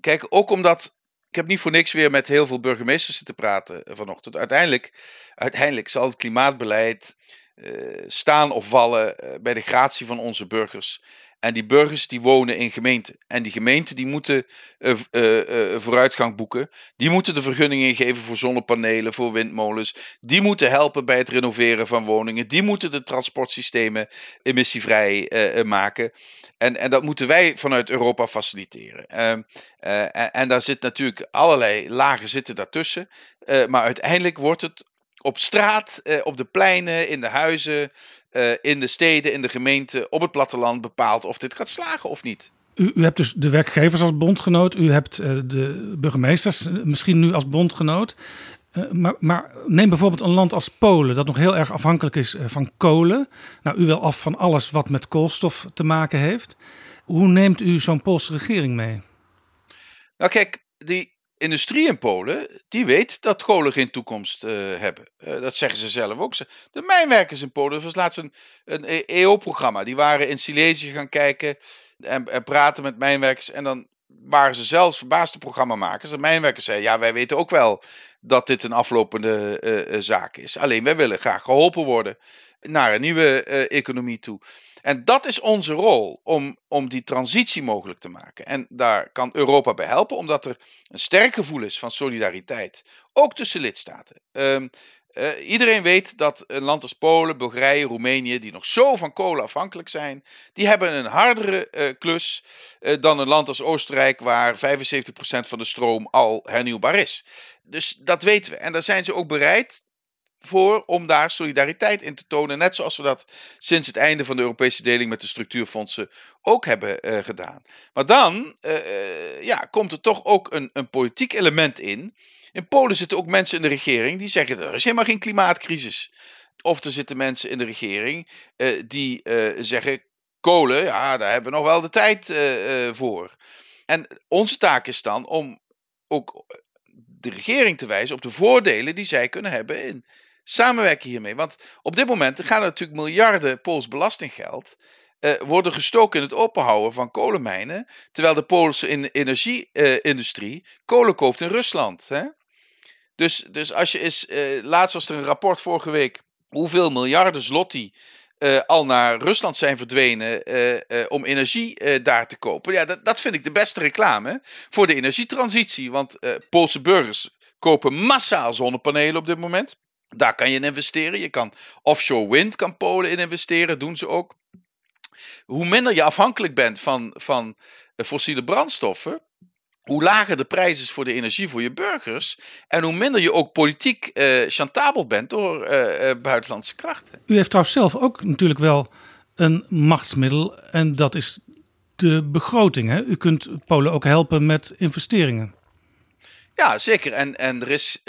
kijk, ook omdat. Ik heb niet voor niks weer met heel veel burgemeesters zitten praten vanochtend. Uiteindelijk uiteindelijk zal het klimaatbeleid uh, staan of vallen uh, bij de gratie van onze burgers. En die burgers die wonen in gemeenten. En die gemeenten die moeten uh, uh, vooruitgang boeken. Die moeten de vergunningen geven voor zonnepanelen, voor windmolens. Die moeten helpen bij het renoveren van woningen. Die moeten de transportsystemen emissievrij maken. En, en dat moeten wij vanuit Europa faciliteren. Ehm, en, en daar zit natuurlijk allerlei lagen zitten daartussen. maar uiteindelijk wordt het op straat, op de pleinen, in de huizen, uh, in de steden, in de gemeenten, op het platteland bepaalt of dit gaat slagen of niet. U, u hebt dus de werkgevers als bondgenoot, u hebt uh, de burgemeesters misschien nu als bondgenoot. Uh, maar, maar, neem bijvoorbeeld een land als Polen, dat nog heel erg afhankelijk is van kolen. Nou, u wil af van alles wat met koolstof te maken heeft. Hoe neemt u zo'n Poolse regering mee? Nou, kijk, die, industrie in Polen, die weet dat kolen geen toekomst uh, hebben. Uh, dat zeggen ze zelf ook. De mijnwerkers in Polen, er was laatst een, een EO-programma. Die waren in Silesië gaan kijken en, en, praten met mijnwerkers. En dan waren ze zelfs verbaasd, de programmamakers. De mijnwerkers zeiden, ja, wij weten ook wel dat dit een aflopende uh, zaak is. Alleen wij willen graag geholpen worden naar een nieuwe economie toe. En dat is onze rol om, om die transitie mogelijk te maken. En daar kan Europa bij helpen, omdat er een sterk gevoel is van solidariteit, ook tussen lidstaten. Um, uh, iedereen weet dat een land als Polen, Bulgarije, Roemenië, die nog zo van kolen afhankelijk zijn, die hebben een hardere uh, klus uh, dan een land als Oostenrijk, waar 75% van de stroom al hernieuwbaar is. Dus dat weten we. En daar zijn ze ook bereid voor om daar solidariteit in te tonen. Net zoals we dat sinds het einde van de Europese deling met de structuurfondsen ook hebben uh, gedaan. Maar dan uh, ja, komt er toch ook een, een politiek element in. In Polen zitten ook mensen in de regering die zeggen er is helemaal geen klimaatcrisis. Of er zitten mensen in de regering die zeggen kolen, ja, daar hebben we nog wel de tijd voor. En onze taak is dan om ook de regering te wijzen op de voordelen die zij kunnen hebben in samenwerken hiermee. Want op dit moment gaan er natuurlijk miljarden Pools belastinggeld. Uh, worden gestoken in het openhouden van kolenmijnen. Terwijl de Poolse energieindustrie uh, kolen koopt in Rusland. Hè? Dus, dus als je eens. Uh, laatst was er een rapport vorige week. hoeveel miljarden zloty. al naar Rusland zijn verdwenen om energie daar te kopen. Ja, dat, dat vind ik de beste reclame voor de energietransitie. Want Poolse burgers kopen massaal zonnepanelen op dit moment. Daar kan je in investeren. Je kan offshore wind, kan Polen in investeren, doen ze ook. Hoe minder je afhankelijk bent van, van eh, fossiele brandstoffen, hoe lager de prijs is voor de energie voor je burgers. En hoe minder je ook politiek uh, chantabel bent door uh, uh, buitenlandse krachten. U heeft trouwens zelf ook natuurlijk wel een machtsmiddel. En dat is de begroting. Hè? U kunt Polen ook helpen met investeringen. Ja, zeker. En, en er is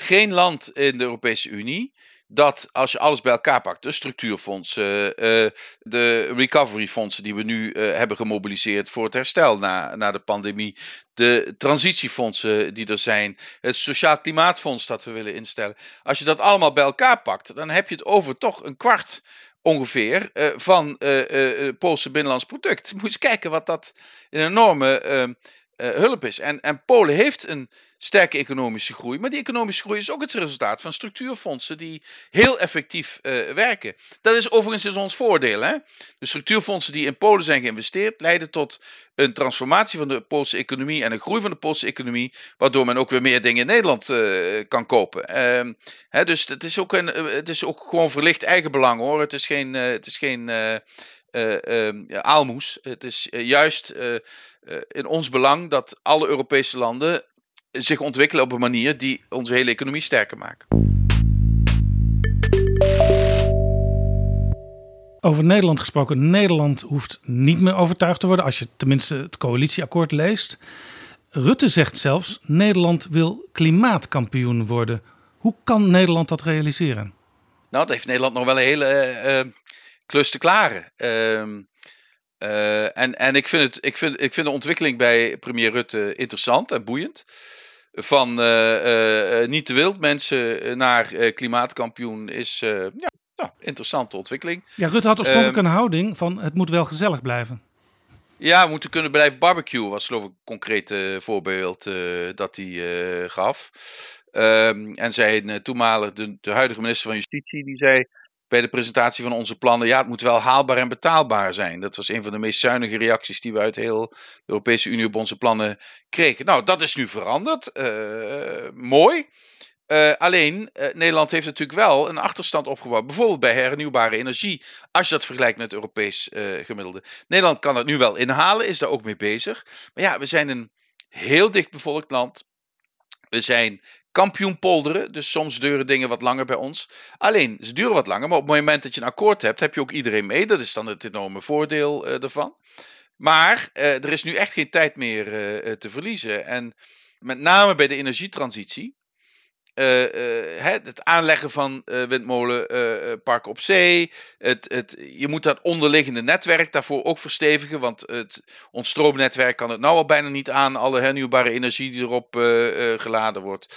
geen land in de Europese Unie dat als je alles bij elkaar pakt, de structuurfondsen, uh, de recoveryfondsen die we nu uh, hebben gemobiliseerd voor het herstel na, na de pandemie, de transitiefondsen die er zijn, het sociaal klimaatfonds dat we willen instellen. Als je dat allemaal bij elkaar pakt, dan heb je het over toch een kwart ongeveer uh, van het Poolse binnenlands product. Moet je eens kijken wat dat een enorme hulp is. En, en Polen heeft een sterke economische groei. Maar die economische groei is ook het resultaat van structuurfondsen die heel effectief uh, werken. Dat is overigens in ons voordeel. Hè? De structuurfondsen die in Polen zijn geïnvesteerd leiden tot een transformatie van de Poolse economie en een groei van de Poolse economie, waardoor men ook weer meer dingen in Nederland uh, kan kopen. Uh, hè, dus het is, ook een, eh, het is ook gewoon verlicht eigenbelang hoor. Het is geen, het is geen ehm, aalmoes. Het is juist in ons belang dat alle Europese landen zich ontwikkelen op een manier die onze hele economie sterker maakt. Over Nederland gesproken. Nederland hoeft niet meer overtuigd te worden als je tenminste het coalitieakkoord leest. Rutte zegt zelfs: Nederland wil klimaatkampioen worden. Hoe kan Nederland dat realiseren? Nou, dat heeft Nederland nog wel een hele uh, klus te klaren. Uh, uh, en en ik, vind het, ik, vind, ik vind de ontwikkeling bij premier Rutte interessant en boeiend van uh, uh, niet te wild mensen naar klimaatkampioen is ja, ja, interessante ontwikkeling. Ja, Rutte had oorspronkelijk um, een houding van het moet wel gezellig blijven. Ja, we moeten kunnen blijven barbecuen was geloof ik een concreet voorbeeld dat hij gaf. Um, en zijn toenmalig, de, de, huidige minister van Justitie, die zei bij de presentatie van onze plannen. Ja, het moet wel haalbaar en betaalbaar zijn. Dat was een van de meest zuinige reacties die we uit heel de Europese Unie op onze plannen kregen. Nou, dat is nu veranderd. Uh, mooi. Uh, alleen, uh, Nederland heeft natuurlijk wel een achterstand opgebouwd. Bijvoorbeeld bij hernieuwbare energie. Als je dat vergelijkt met het Europees gemiddelde. Nederland kan dat nu wel inhalen, is daar ook mee bezig. Maar ja, we zijn een heel dichtbevolkt land. We zijn kampioen polderen. Dus soms duren dingen wat langer bij ons. Alleen, ze duren wat langer. Maar op het moment dat je een akkoord hebt, heb je ook iedereen mee. Dat is dan het enorme voordeel ervan. Maar er is nu echt geen tijd meer te verliezen. En met name bij de energietransitie uh, uh, het aanleggen van uh, windmolenparken op zee. Het, het, je moet dat onderliggende netwerk daarvoor ook verstevigen. Want het, ons stroomnetwerk kan het nou al bijna niet aan. Alle hernieuwbare energie die erop geladen wordt.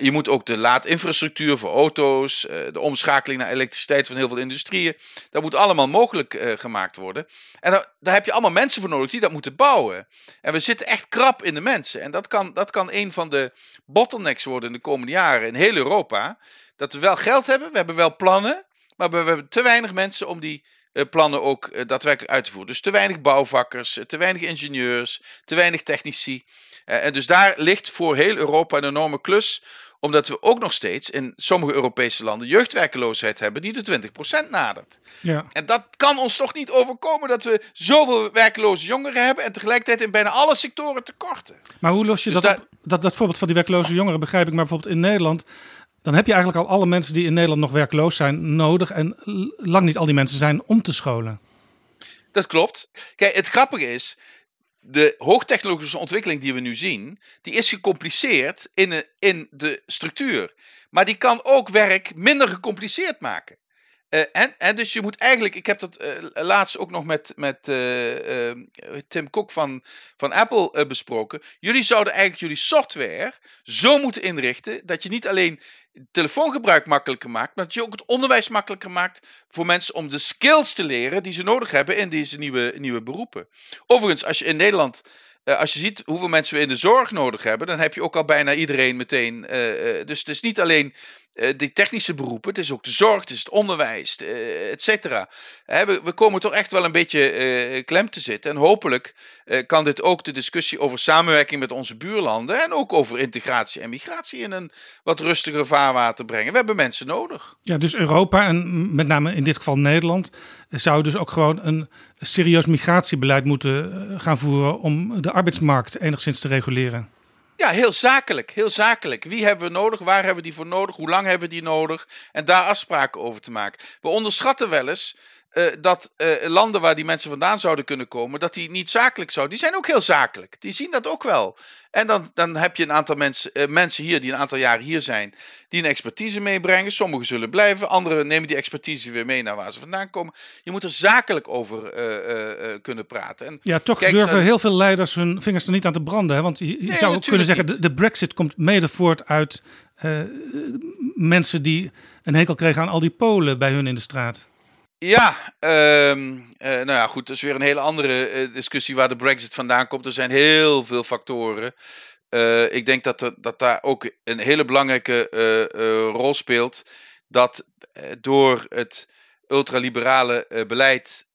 je moet ook de laadinfrastructuur voor auto's. de omschakeling naar elektriciteit van heel veel industrieën. Dat moet allemaal mogelijk gemaakt worden. En daar, daar, heb je allemaal mensen voor nodig die dat moeten bouwen. En we zitten echt krap in de mensen. En dat kan, dat kan een van de bottlenecks worden in de komende jaren in heel Europa. Dat we wel geld hebben, we hebben wel plannen, maar we hebben te weinig mensen om die uh, plannen ook uh, daadwerkelijk uit te voeren. Dus te weinig bouwvakkers, te weinig ingenieurs, te weinig technici. En dus daar ligt voor heel Europa een enorme klus omdat we ook nog steeds in sommige Europese landen jeugdwerkeloosheid hebben die de 20% nadert. Ja. En dat kan ons toch niet overkomen dat we zoveel werkeloze jongeren hebben en tegelijkertijd in bijna alle sectoren tekorten. Maar hoe los je dus dat, op, dat, dat voorbeeld van die werkloze jongeren begrijp ik, maar bijvoorbeeld in Nederland dan heb je eigenlijk al alle mensen die in Nederland nog werkloos zijn nodig. En lang niet al die mensen zijn om te scholen. Dat klopt. Kijk, het grappige is, de hoogtechnologische ontwikkeling die we nu zien, die is gecompliceerd in de, in de structuur. Maar die kan ook werk minder gecompliceerd maken. Uh, en, en, dus je moet eigenlijk, ik heb dat uh, laatst ook nog met, met uh, Tim Cook van, van Apple besproken. Jullie zouden eigenlijk jullie software zo moeten inrichten dat je niet alleen telefoongebruik makkelijker maakt, maar dat je ook het onderwijs makkelijker maakt voor mensen om de skills te leren die ze nodig hebben in deze nieuwe, nieuwe beroepen. Overigens, als je in Nederland uh, als je ziet hoeveel mensen we in de zorg nodig hebben, dan heb je ook al bijna iedereen meteen. Uh, uh, dus het is niet alleen die technische beroepen, het is ook de zorg, het is het onderwijs, et cetera. We, we, komen toch echt wel een beetje klem te zitten. En hopelijk kan dit ook de discussie over samenwerking met onze buurlanden en ook over integratie en migratie in een wat rustiger vaarwater brengen. We hebben mensen nodig. Ja, dus Europa en met name in dit geval Nederland zou dus ook gewoon een serieus migratiebeleid moeten gaan voeren om de arbeidsmarkt enigszins te reguleren? Ja, heel zakelijk. Heel zakelijk. Wie hebben we nodig? Waar hebben we die voor nodig? Hoe lang hebben we die nodig? En daar afspraken over te maken. We onderschatten wel eens uh, dat uh, landen waar die mensen vandaan zouden kunnen komen, dat die niet zakelijk zouden. Die zijn ook heel zakelijk. Die zien dat ook wel. En dan, dan heb je een aantal mensen, uh, mensen hier die een aantal jaren hier zijn, die een expertise meebrengen. Sommigen zullen blijven, anderen nemen die expertise weer mee naar waar ze vandaan komen. Je moet er zakelijk over kunnen praten. En ja, toch durven heel veel leiders hun vingers er niet aan te branden. Hè? Want je, je zou ook kunnen zeggen, de, de, Brexit komt mede voort uit mensen die een hekel kregen aan al die Polen bij hun in de straat. Ja, um, uh, nou ja, goed. Dat is weer een hele andere uh, discussie waar de Brexit vandaan komt. Er zijn heel veel factoren. Uh, ik denk dat, er, dat daar ook een hele belangrijke rol speelt. Dat door het ultraliberale beleid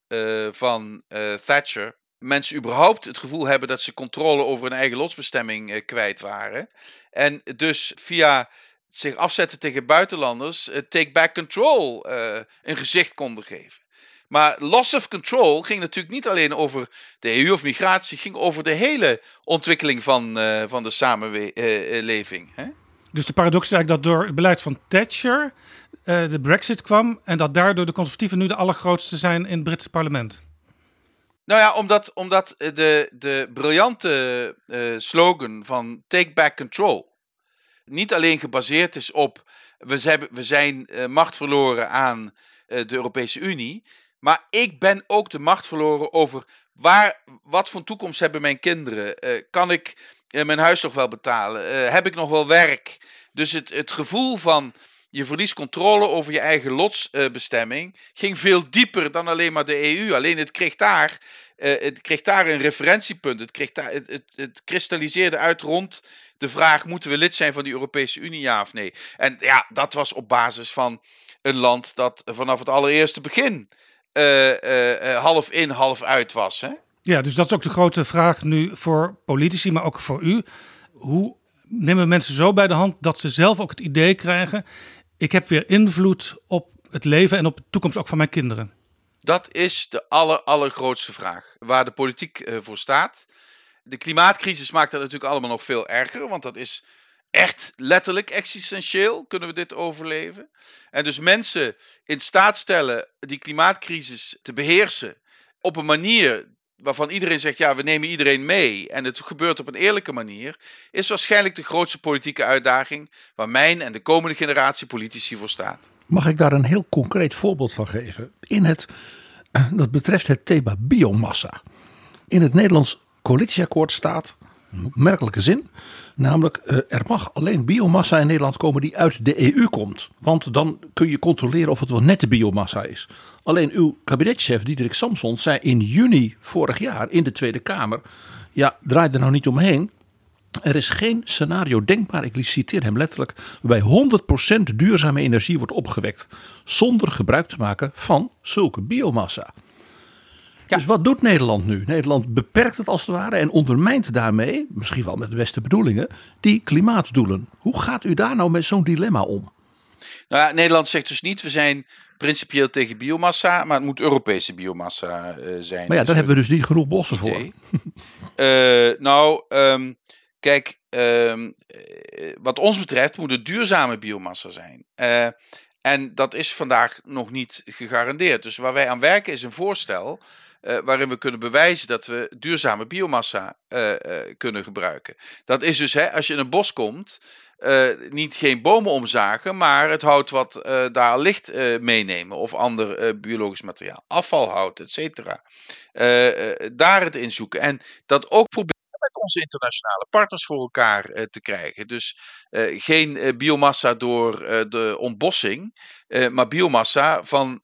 van Thatcher mensen überhaupt het gevoel hebben dat ze controle over hun eigen lotsbestemming kwijt waren. En dus via zich afzetten tegen buitenlanders, uh, take back control uh, een gezicht konden geven. Maar loss of control ging natuurlijk niet alleen over de EU of migratie, ging over de hele ontwikkeling van, uh, van de samenleving. Hè? Dus de paradox is eigenlijk dat door het beleid van Thatcher de Brexit kwam en dat daardoor de conservatieven nu de allergrootste zijn in het Britse parlement. Nou ja, omdat, omdat de, de briljante slogan van Take Back Control niet alleen gebaseerd is op we zijn, we zijn uh, macht verloren aan uh, de Europese Unie, maar ik ben ook de macht verloren over waar, wat voor toekomst hebben mijn kinderen? Uh, kan ik mijn huis nog wel betalen? heb ik nog wel werk? Dus het, het gevoel van je verliest controle over je eigen lotsbestemming ging veel dieper dan alleen maar de EU. Alleen het kreeg daar het kreeg daar een referentiepunt. Het, kreeg daar, het, het, het, kristalliseerde uit rond de vraag: moeten we lid zijn van de Europese Unie, ja of nee? En ja, dat was op basis van een land dat vanaf het allereerste begin half in, half uit was. Hè? Ja, dus dat is ook de grote vraag nu voor politici, maar ook voor u. Hoe nemen mensen zo bij de hand dat ze zelf ook het idee krijgen: ik heb weer invloed op het leven en op de toekomst ook van mijn kinderen? Dat is de aller, allergrootste vraag. Waar de politiek voor staat. De klimaatcrisis maakt dat natuurlijk allemaal nog veel erger. Want dat is echt letterlijk existentieel. Kunnen we dit overleven? En dus mensen in staat stellen die klimaatcrisis te beheersen. Op een manier waarvan iedereen zegt, ja, we nemen iedereen mee en het gebeurt op een eerlijke manier, is waarschijnlijk de grootste politieke uitdaging waar mijn en de komende generatie politici voor staat. Mag ik daar een heel concreet voorbeeld van geven? In het, dat betreft het thema biomassa. In het Nederlands coalitieakkoord staat, een opmerkelijke zin, namelijk eh, er mag alleen biomassa in Nederland komen die uit de EU komt. Want dan kun je controleren of het wel nette biomassa is. Alleen uw kabinetchef Diederik Samson zei in juni vorig jaar in de Tweede Kamer: ja, draai er nou niet omheen. Er is geen scenario denkbaar, ik citeer hem letterlijk, waarbij 100% duurzame energie wordt opgewekt zonder gebruik te maken van zulke biomassa. Dus wat doet Nederland nu? Nederland beperkt het als het ware en ondermijnt daarmee, misschien wel met de beste bedoelingen, die klimaatdoelen. Hoe gaat u daar nou met zo'n dilemma om? Nou ja, Nederland zegt dus niet, we zijn principieel tegen biomassa, maar het moet Europese biomassa uh, zijn. Maar ja, daar hebben we dus niet genoeg bossen voor. Uh, nou, um, kijk, um, wat ons betreft moet het duurzame biomassa zijn. Uh, en dat is vandaag nog niet gegarandeerd. Dus waar wij aan werken is een voorstel uh, waarin we kunnen bewijzen dat we duurzame biomassa uh, uh, kunnen gebruiken. Dat is dus, hè, als je in een bos komt, niet geen bomen omzagen, maar het hout wat daar ligt meenemen of ander biologisch materiaal, afvalhout, et cetera. daar het in zoeken en dat ook proberen met onze internationale partners voor elkaar te krijgen. Dus geen biomassa door de ontbossing, maar biomassa van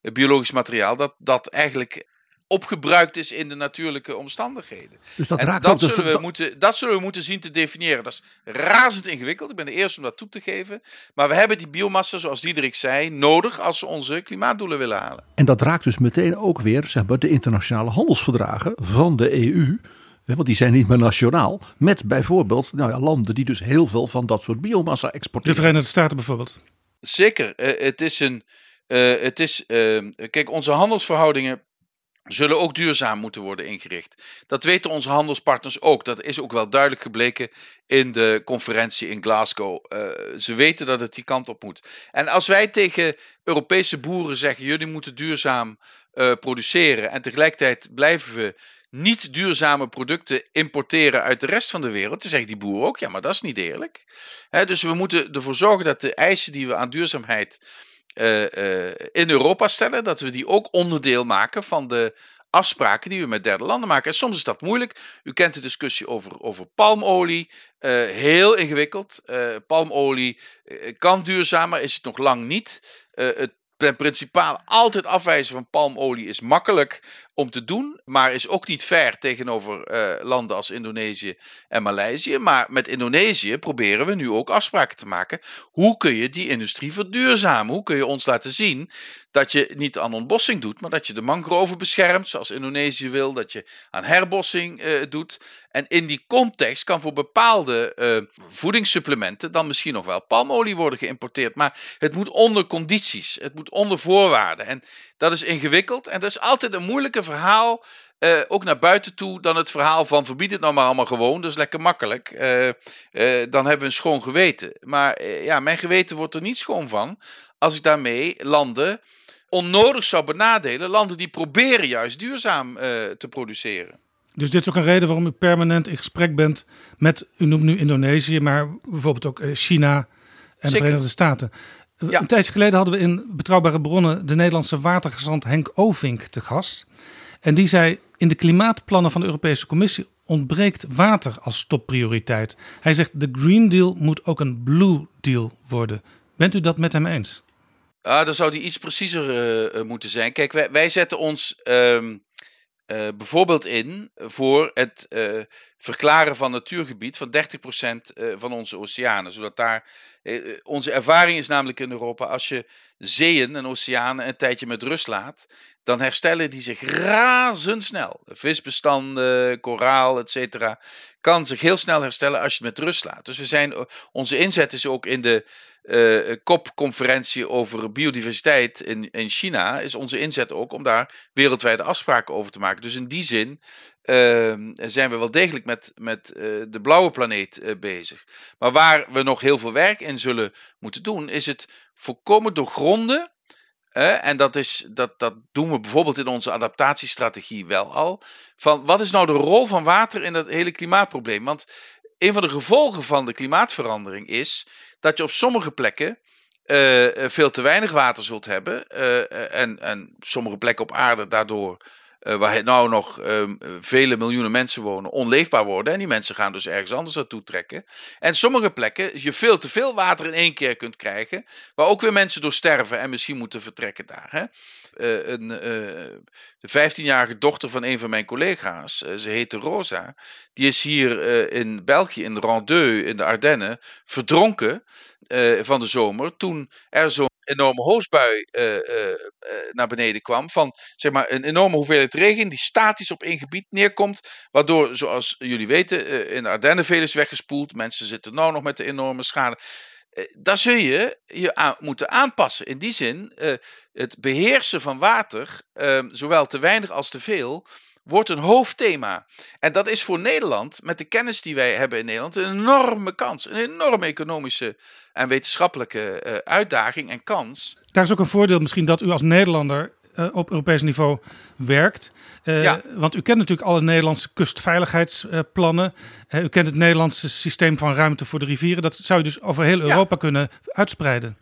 biologisch materiaal dat, dat eigenlijk opgebruikt is in de natuurlijke omstandigheden. Dus dat, raakt dat, zullen we moeten, dat zullen we moeten zien te definiëren. Dat is razend ingewikkeld. Ik ben de eerste om dat toe te geven. Maar we hebben die biomassa, zoals Diederik zei, nodig als we onze klimaatdoelen willen halen. En dat raakt dus meteen ook weer zeg maar, de internationale handelsverdragen van de EU. Want die zijn niet meer nationaal. Met bijvoorbeeld nou ja, landen die dus heel veel van dat soort biomassa exporteren. De Verenigde Staten bijvoorbeeld. Zeker. Uh, het is een. Uh, het is, uh, kijk, onze handelsverhoudingen zullen ook duurzaam moeten worden ingericht. Dat weten onze handelspartners ook. Dat is ook wel duidelijk gebleken in de conferentie in Glasgow. Uh, ze weten dat het die kant op moet. En als wij tegen Europese boeren zeggen: jullie moeten duurzaam uh, produceren en tegelijkertijd blijven we niet duurzame producten importeren uit de rest van de wereld, dan zeggen die boeren ook: ja, maar dat is niet eerlijk. Dus we moeten ervoor zorgen dat de eisen die we aan duurzaamheid in Europa stellen. Dat we die ook onderdeel maken van de afspraken die we met derde landen maken. En soms is dat moeilijk. U kent de discussie over, over palmolie. Uh, heel ingewikkeld. palmolie kan duurzaam, maar is het nog lang niet. het ten principaal altijd afwijzen van palmolie is makkelijk om te doen, maar is ook niet ver tegenover uh, landen als Indonesië en Maleisië. Maar met Indonesië proberen we nu ook afspraken te maken. Hoe kun je die industrie verduurzamen? Hoe kun je ons laten zien dat je niet aan ontbossing doet, maar dat je de mangroven beschermt, zoals Indonesië wil, dat je aan herbossing uh, doet. En in die context kan voor bepaalde uh, voedingssupplementen dan misschien nog wel palmolie worden geïmporteerd. Maar het moet onder condities, het moet onder voorwaarden. En dat is ingewikkeld en dat is altijd een moeilijker verhaal. Uh, ook naar buiten toe dan het verhaal van verbied het nou maar allemaal gewoon. Dat is lekker makkelijk. Uh, uh, dan hebben we een schoon geweten. Maar ja, mijn geweten wordt er niet schoon van als ik daarmee landen onnodig zou benadelen. Landen die proberen juist duurzaam te produceren. Dus dit is ook een reden waarom u permanent in gesprek bent met, u noemt nu Indonesië, maar bijvoorbeeld ook China en Zeker. de Verenigde Staten. Ja. Een tijdje geleden hadden we in Betrouwbare Bronnen de Nederlandse watergezant Henk Ovink te gast. En die zei: In de klimaatplannen van de Europese Commissie ontbreekt water als topprioriteit. Hij zegt: de Green Deal moet ook een Blue Deal worden. Bent u dat met hem eens? Ah, dan zou die iets preciezer uh, moeten zijn. Kijk, wij, wij zetten ons uh, uh, bijvoorbeeld in voor het verklaren van natuurgebied van 30% eh, van onze oceanen. Zodat daar. Eh, onze ervaring is namelijk in Europa, als je zeeën en oceanen een tijdje met rust laat, dan herstellen die zich razendsnel. Visbestanden, koraal, etc. kan zich heel snel herstellen als je het met rust laat. Dus we zijn, onze inzet is ook in de uh, COP-conferentie over biodiversiteit in, in China, is onze inzet ook om daar wereldwijde afspraken over te maken. Dus in die zin uh, zijn we wel degelijk met, met uh, de blauwe planeet uh, bezig. Maar waar we nog heel veel werk in zullen moeten doen, is het voorkomen doorgronden. En dat, is, dat, dat doen we bijvoorbeeld in onze adaptatiestrategie wel al. Van wat is nou de rol van water in dat hele klimaatprobleem? Want een van de gevolgen van de klimaatverandering is dat je op sommige plekken uh, veel te weinig water zult hebben. Uh, en, en sommige plekken op aarde daardoor, waar nou nog ehm, vele miljoenen mensen wonen, onleefbaar worden. En die mensen gaan dus ergens anders naartoe trekken. En sommige plekken je veel te veel water in één keer kunt krijgen. Waar ook weer mensen door sterven en misschien moeten vertrekken daar. Hè? een, de 15-jarige dochter van een van mijn collega's, ze heette Rosa, die is hier in België, in Randeux, in de Ardennen, verdronken van de zomer. Toen er zo'n enorme hoosbui naar beneden kwam. Van zeg maar, een enorme hoeveelheid regen die statisch op één gebied neerkomt. Waardoor, zoals jullie weten, in de Ardennen veel is weggespoeld. Mensen zitten nou nog met de enorme schade. Daar zul je je aan, moeten aanpassen. In die zin, het beheersen van water, zowel te weinig als te veel, wordt een hoofdthema. En dat is voor Nederland, met de kennis die wij hebben in Nederland, een enorme kans. Een enorme economische en wetenschappelijke uh, uitdaging en kans. Daar is ook een voordeel misschien dat u als Nederlander uh, op Europees niveau werkt. Uh, ja. Want u kent natuurlijk alle Nederlandse kustveiligheidsplannen. u kent het Nederlandse systeem van ruimte voor de rivieren. Dat zou je dus over heel Europa ja. kunnen uitspreiden.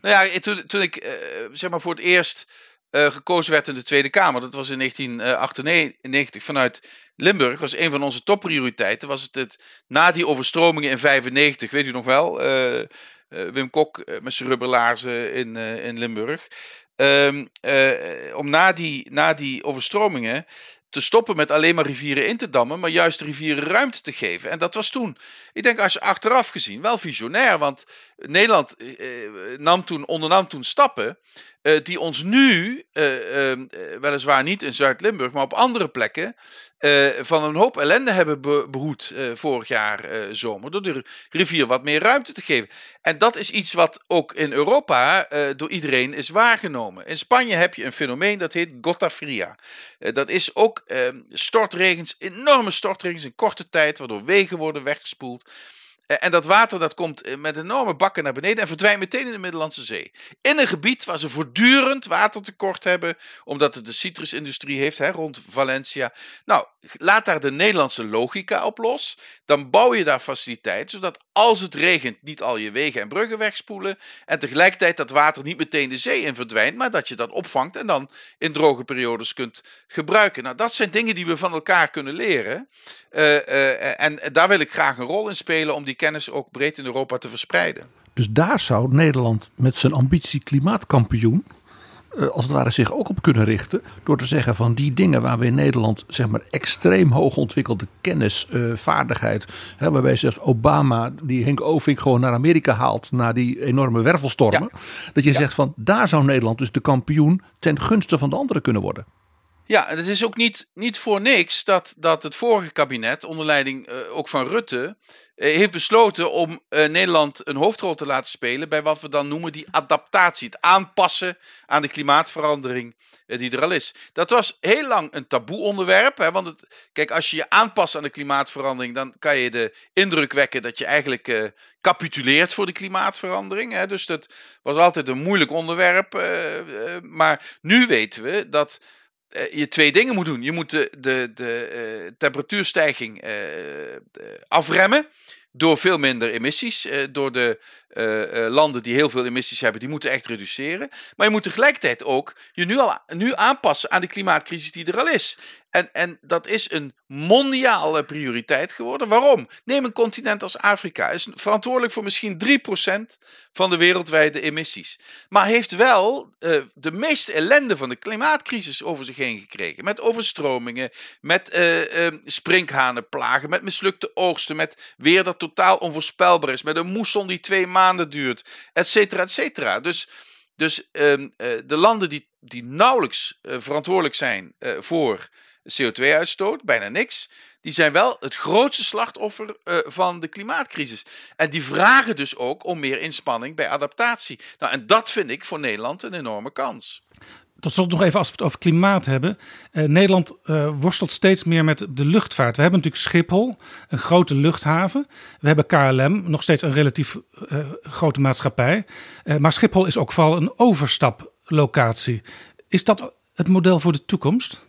Nou ja, toen, toen ik zeg maar voor het eerst uh, gekozen werd in de Tweede Kamer. Dat was in 1998 vanuit Limburg. was een van onze topprioriteiten. Was het, het na die overstromingen in 95, weet u nog wel? Uh, uh, Wim Kok met zijn rubberlaarzen in, in Limburg. Um, om na die, na die overstromingen te stoppen met alleen maar rivieren in te dammen, maar juist rivieren ruimte te geven. En dat was toen, ik denk als je achteraf gezien, wel visionair, want Nederland eh, nam toen, ondernam toen stappen uh, die ons nu, uh, weliswaar niet in Zuid-Limburg, maar op andere plekken, van een hoop ellende hebben be behoed vorig jaar zomer. Door de rivier wat meer ruimte te geven. En dat is iets wat ook in Europa door iedereen is waargenomen. In Spanje heb je een fenomeen dat heet gota fria. dat is ook ehm, stortregens, enorme stortregens in korte tijd, waardoor wegen worden weggespoeld. Eh, en dat water dat komt eh, met enorme bakken naar beneden en verdwijnt meteen in de Middellandse Zee. In een gebied waar ze voortdurend watertekort hebben, omdat het de citrusindustrie heeft hè, rond Valencia. Nou, laat daar de Nederlandse logica op los. Dan bouw je daar faciliteiten, zodat als het regent niet al je wegen en bruggen wegspoelen. En tegelijkertijd dat water niet meteen de zee in verdwijnt, maar dat je dat opvangt en dan in droge periodes kunt gebruiken. Nou, dat zijn dingen die we van elkaar kunnen leren. Uh, en daar wil ik graag een rol in spelen om die kennis ook breed in Europa te verspreiden. Dus daar zou Nederland met zijn ambitie klimaatkampioen uh, als het ware zich ook op kunnen richten. Door te zeggen van die dingen waar we in Nederland zeg maar extreem hoog ontwikkelde kennis, uh, vaardigheid. Hè, waarbij zelfs Obama die Henk Ovink gewoon naar Amerika haalt. Na die enorme wervelstormen. Ja. Dat je ja. zegt van daar zou Nederland dus de kampioen ten gunste van de anderen kunnen worden. Ja, het is ook niet, niet voor niks dat, dat het vorige kabinet, onder leiding uh, ook van Rutte, uh, heeft besloten om uh, Nederland een hoofdrol te laten spelen bij wat we dan noemen die adaptatie. Het aanpassen aan de klimaatverandering die er al is. Dat was heel lang een taboe onderwerp. Hè, want het, kijk, als je je aanpast aan de klimaatverandering, dan kan je de indruk wekken dat je eigenlijk capituleert voor de klimaatverandering. Hè. Dus dat was altijd een moeilijk onderwerp. maar nu weten we dat je twee dingen moet doen. Je moet de, de, de uh, temperatuurstijging uh, afremmen door veel minder emissies. door de landen die heel veel emissies hebben, die moeten echt reduceren. Maar je moet tegelijkertijd ook je nu al nu aanpassen aan de klimaatcrisis die er al is. En, en dat is een mondiale prioriteit geworden. Waarom? Neem een continent als Afrika. Is verantwoordelijk voor misschien 3% van de wereldwijde emissies. Maar heeft wel uh, de meeste ellende van de klimaatcrisis over zich heen gekregen. Met overstromingen, met uh, sprinkhanenplagen, met mislukte oogsten, met weer dat totaal onvoorspelbaar is, met een moesson die twee maanden duurt, et cetera, et cetera. Dus, dus ehm, de landen die, die nauwelijks verantwoordelijk zijn voor CO2-uitstoot, bijna niks. Die zijn wel het grootste slachtoffer uh, van de klimaatcrisis. En die vragen dus ook om meer inspanning bij adaptatie. Nou, en dat vind ik voor Nederland een enorme kans. Tot slot nog even als we het over klimaat hebben. Uh, Nederland uh, worstelt steeds meer met de luchtvaart. We hebben natuurlijk Schiphol, een grote luchthaven. We hebben KLM, nog steeds een relatief grote maatschappij. maar Schiphol is ook vooral een overstaplocatie. Is dat het model voor de toekomst?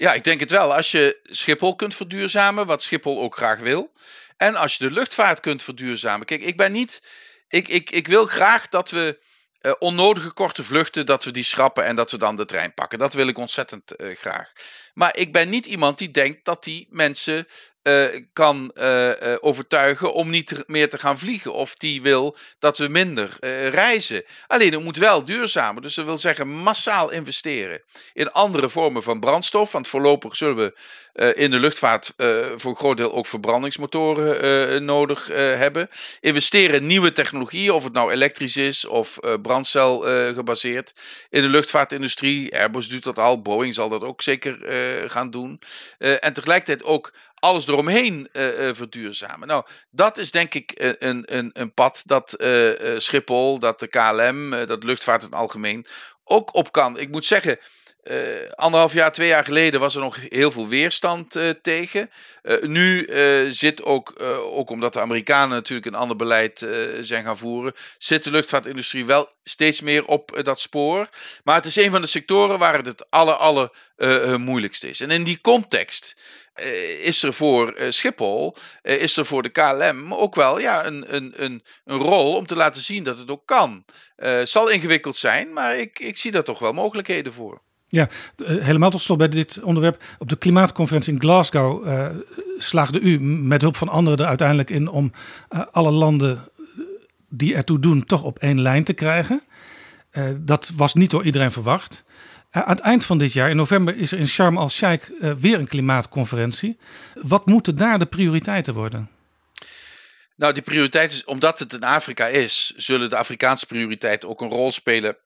Ja, ik denk het wel. Als je Schiphol kunt verduurzamen, wat Schiphol ook graag wil. En als je de luchtvaart kunt verduurzamen. Kijk, ik ben niet. Ik, ik, ik wil graag dat we uh, onnodige korte vluchten, dat we die schrappen en dat we dan de trein pakken. Dat wil ik ontzettend uh, graag. Maar ik ben niet iemand die denkt dat die mensen uh, kan uh, uh, overtuigen om niet meer te gaan vliegen. Of die wil dat we minder reizen. Alleen het moet wel duurzamer. Dus dat wil zeggen massaal investeren in andere vormen van brandstof. Want voorlopig zullen we in de luchtvaart voor een groot deel ook verbrandingsmotoren nodig hebben. Investeren in nieuwe technologieën, of het nou elektrisch is of brandcel gebaseerd. In de luchtvaartindustrie, Airbus doet dat al, Boeing zal dat ook zeker gaan doen. en tegelijkertijd ook alles eromheen uh, uh, verduurzamen. Nou, dat is denk ik een, een, een pad dat Schiphol, dat de KLM, dat luchtvaart in het algemeen ook op kan. Ik moet zeggen, anderhalf jaar, twee jaar geleden was er nog heel veel weerstand tegen. nu zit ook, ook omdat de Amerikanen natuurlijk een ander beleid zijn gaan voeren, zit de luchtvaartindustrie wel steeds meer op dat spoor. Maar het is een van de sectoren waar het het aller, aller moeilijkst is. En in die context uh, is er voor uh, Schiphol, uh, is er voor de KLM ook wel ja, een, een, een, een rol om te laten zien dat het ook kan. Het zal ingewikkeld zijn, maar ik, ik zie daar toch wel mogelijkheden voor. Ja, helemaal tot slot bij dit onderwerp. Op de klimaatconferentie in Glasgow slaagde u met hulp van anderen er uiteindelijk in om alle landen die ertoe doen toch op één lijn te krijgen. dat was niet door iedereen verwacht. Aan het eind van dit jaar, in november, is er in Sharm el-Sheikh weer een klimaatconferentie. Wat moeten daar de prioriteiten worden? Nou, die prioriteiten, omdat het in Afrika is, zullen de Afrikaanse prioriteiten ook een rol spelen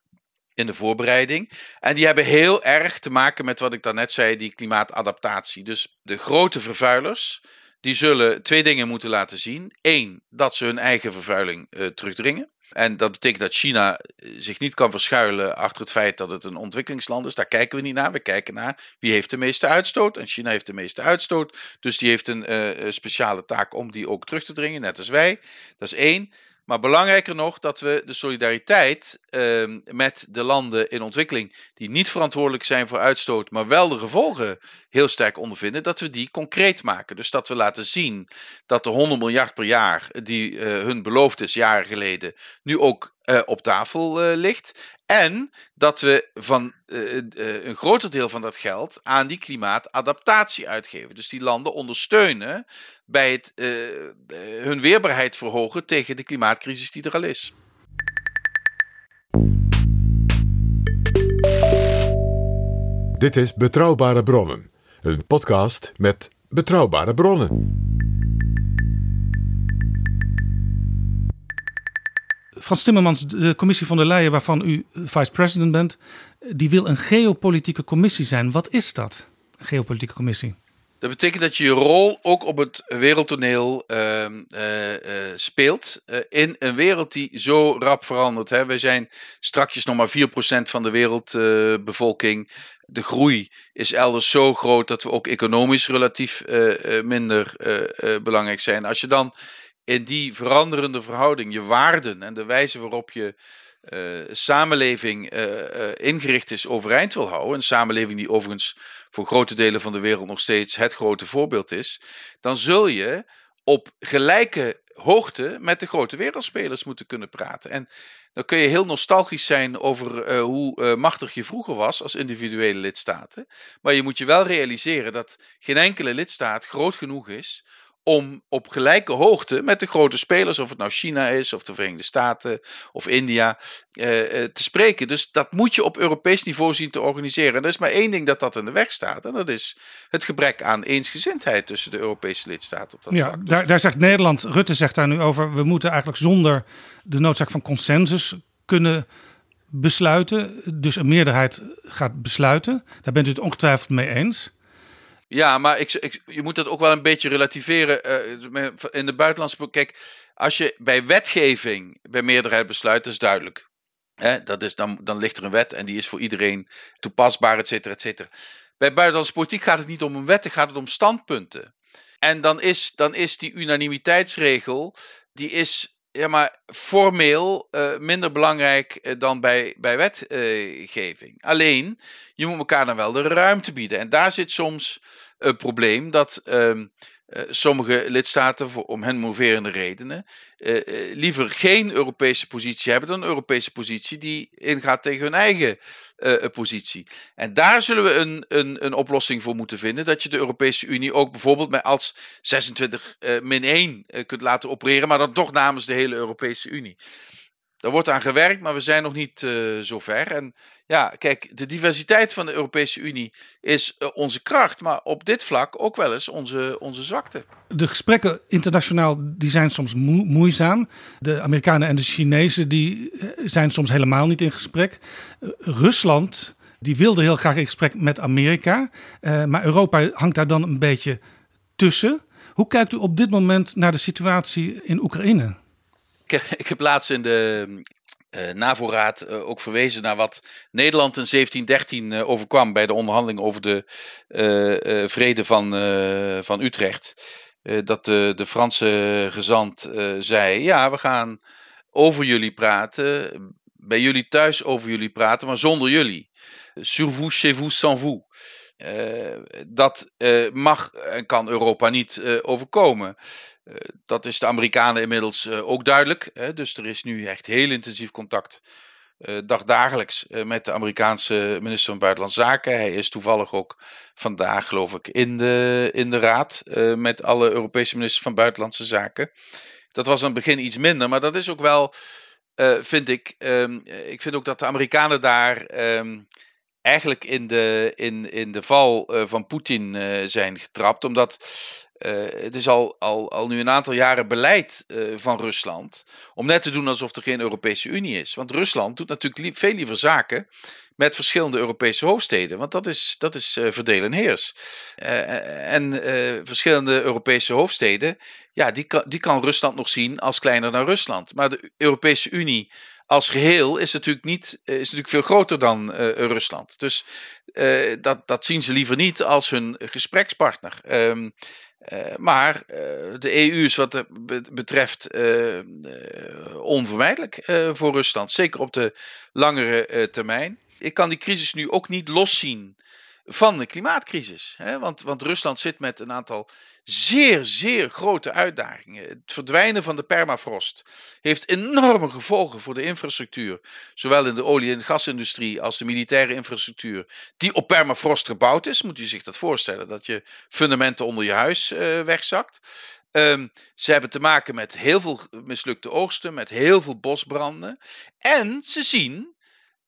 in de voorbereiding. En die hebben heel erg te maken met wat ik daarnet zei, die klimaatadaptatie. Dus de grote vervuilers, die zullen twee dingen moeten laten zien. Eén, dat ze hun eigen vervuiling uh, terugdringen. En dat betekent dat China eh, zich niet kan verschuilen achter het feit dat het een ontwikkelingsland is. Daar kijken we niet naar. We kijken naar wie heeft de meeste uitstoot. En China heeft de meeste uitstoot. Dus die heeft een uh, speciale taak om die ook terug te dringen, net als wij. Dat is één. Maar belangrijker nog dat we de solidariteit uh, met de landen in ontwikkeling die niet verantwoordelijk zijn voor uitstoot, maar wel de gevolgen heel sterk ondervinden, dat we die concreet maken. Dus dat we laten zien dat de 100 miljard per jaar die uh, hun beloofd is jaren geleden, nu ook uh, op tafel uh, ligt. En dat we van uh, een groter deel van dat geld aan die klimaatadaptatie uitgeven. Dus die landen ondersteunen bij het hun weerbaarheid verhogen tegen de klimaatcrisis die er al is. Dit is Betrouwbare Bronnen, een podcast met betrouwbare bronnen. Frans Timmermans, de commissie van der Leyen, waarvan u vice-president bent, die wil een geopolitieke commissie zijn. Wat is dat, een geopolitieke commissie? Dat betekent dat je je rol ook op het wereldtoneel uh, uh, uh, speelt. Eh, in een wereld die zo rap verandert. Hè. We zijn strakjes nog maar 4% van de wereldbevolking. de groei is elders zo groot dat we ook economisch relatief eh, eh, minder belangrijk zijn. Als je dan in die veranderende verhouding je waarden en de wijze waarop je uh, samenleving uh, uh, ingericht is overeind wil houden, een samenleving die overigens voor grote delen van de wereld nog steeds het grote voorbeeld is, dan zul je op gelijke hoogte met de grote wereldspelers moeten kunnen praten. En dan kun je heel nostalgisch zijn over hoe machtig je vroeger was als individuele lidstaten. Maar je moet je wel realiseren dat geen enkele lidstaat groot genoeg is om op gelijke hoogte met de grote spelers, of het nou China is, of de Verenigde Staten of India, eh, eh, te spreken. Dus dat moet je op Europees niveau zien te organiseren. En er is maar één ding dat dat in de weg staat, en dat is het gebrek aan eensgezindheid tussen de Europese lidstaten op dat ja, vlak. Dus daar, daar zegt Nederland, Rutte zegt daar nu over, we moeten eigenlijk zonder de noodzaak van consensus kunnen besluiten. Dus een meerderheid gaat besluiten. Daar bent u het ongetwijfeld mee eens. Ja, maar ik, ik, je moet dat ook wel een beetje relativeren. Uh, in de buitenlandse. Kijk, als je bij wetgeving bij meerderheid besluit, dat is duidelijk. Hè, dat is, dan, dan ligt er een wet en die is voor iedereen toepasbaar, et cetera, et cetera. Bij buitenlandse politiek gaat het niet om een wet, dan gaat het om standpunten. En dan is, dan is die unanimiteitsregel, die is ja, maar formeel uh, minder belangrijk uh, dan bij, bij wetgeving. Alleen, je moet elkaar dan wel de ruimte bieden. En daar zit soms een probleem dat uh, sommige lidstaten, voor, om hen moverende redenen, liever geen Europese positie hebben dan een Europese positie die ingaat tegen hun eigen uh, positie. En daar zullen we een, een, een oplossing voor moeten vinden. Dat je de Europese Unie ook bijvoorbeeld met als 26 uh, min 1 uh, kunt laten opereren, maar dan toch namens de hele Europese Unie. Daar wordt aan gewerkt, maar we zijn nog niet uh, zo ver. En ja, kijk, de diversiteit van de Europese Unie is uh, onze kracht, maar op dit vlak ook wel eens onze, onze zwakte. De gesprekken internationaal die zijn soms moe moeizaam. De Amerikanen en de Chinezen die zijn soms helemaal niet in gesprek. Rusland die wilde heel graag in gesprek met Amerika, maar Europa hangt daar dan een beetje tussen. Hoe kijkt u op dit moment naar de situatie in Oekraïne? Ik, ik heb laatst in de uh, NAVO-raad uh, ook verwezen naar wat Nederland in 1713 uh, overkwam bij de onderhandeling over de vrede van, van Utrecht. dat de, de Franse gezant zei: Ja, we gaan over jullie praten, bij jullie thuis over jullie praten, maar zonder jullie. Sur vous, chez vous, sans vous. dat mag en kan Europa niet overkomen. Uh, dat is de Amerikanen inmiddels uh, ook duidelijk. Hè? Dus er is nu echt heel intensief contact, uh, dagdagelijks, met de Amerikaanse minister van Buitenlandse Zaken. Hij is toevallig ook vandaag, geloof ik, in de, in de raad met alle Europese ministers van Buitenlandse Zaken. Dat was aan het begin iets minder, maar dat is ook wel, vind ik. Um, ik vind ook dat de Amerikanen daar. Um, eigenlijk in de, in, in de val van Poetin zijn getrapt. Omdat het is al, al, al nu een aantal jaren beleid uh, van Rusland om net te doen alsof er geen Europese Unie is. Want Rusland doet natuurlijk li veel liever zaken met verschillende Europese hoofdsteden. Want dat is, dat is verdeel en heers. en verschillende Europese hoofdsteden, ja, die kan, die kan Rusland nog zien als kleiner dan Rusland. Maar de Europese Unie als geheel is natuurlijk, niet, is natuurlijk veel groter dan uh, Rusland. Dus dat, dat zien ze liever niet als hun gesprekspartner. Uh, maar de EU is wat dat betreft onvermijdelijk voor Rusland. Zeker op de langere termijn. Ik kan die crisis nu ook niet loszien van de klimaatcrisis. Hè? Want, want Rusland zit met een aantal zeer, zeer grote uitdagingen. Het verdwijnen van de permafrost heeft enorme gevolgen voor de infrastructuur, zowel in de olie- en gasindustrie als de militaire infrastructuur, die op permafrost gebouwd is. Moet u zich dat voorstellen, dat je fundamenten onder je huis uh, wegzakt. Um, ze hebben te maken met heel veel mislukte oogsten, met heel veel bosbranden. En ze zien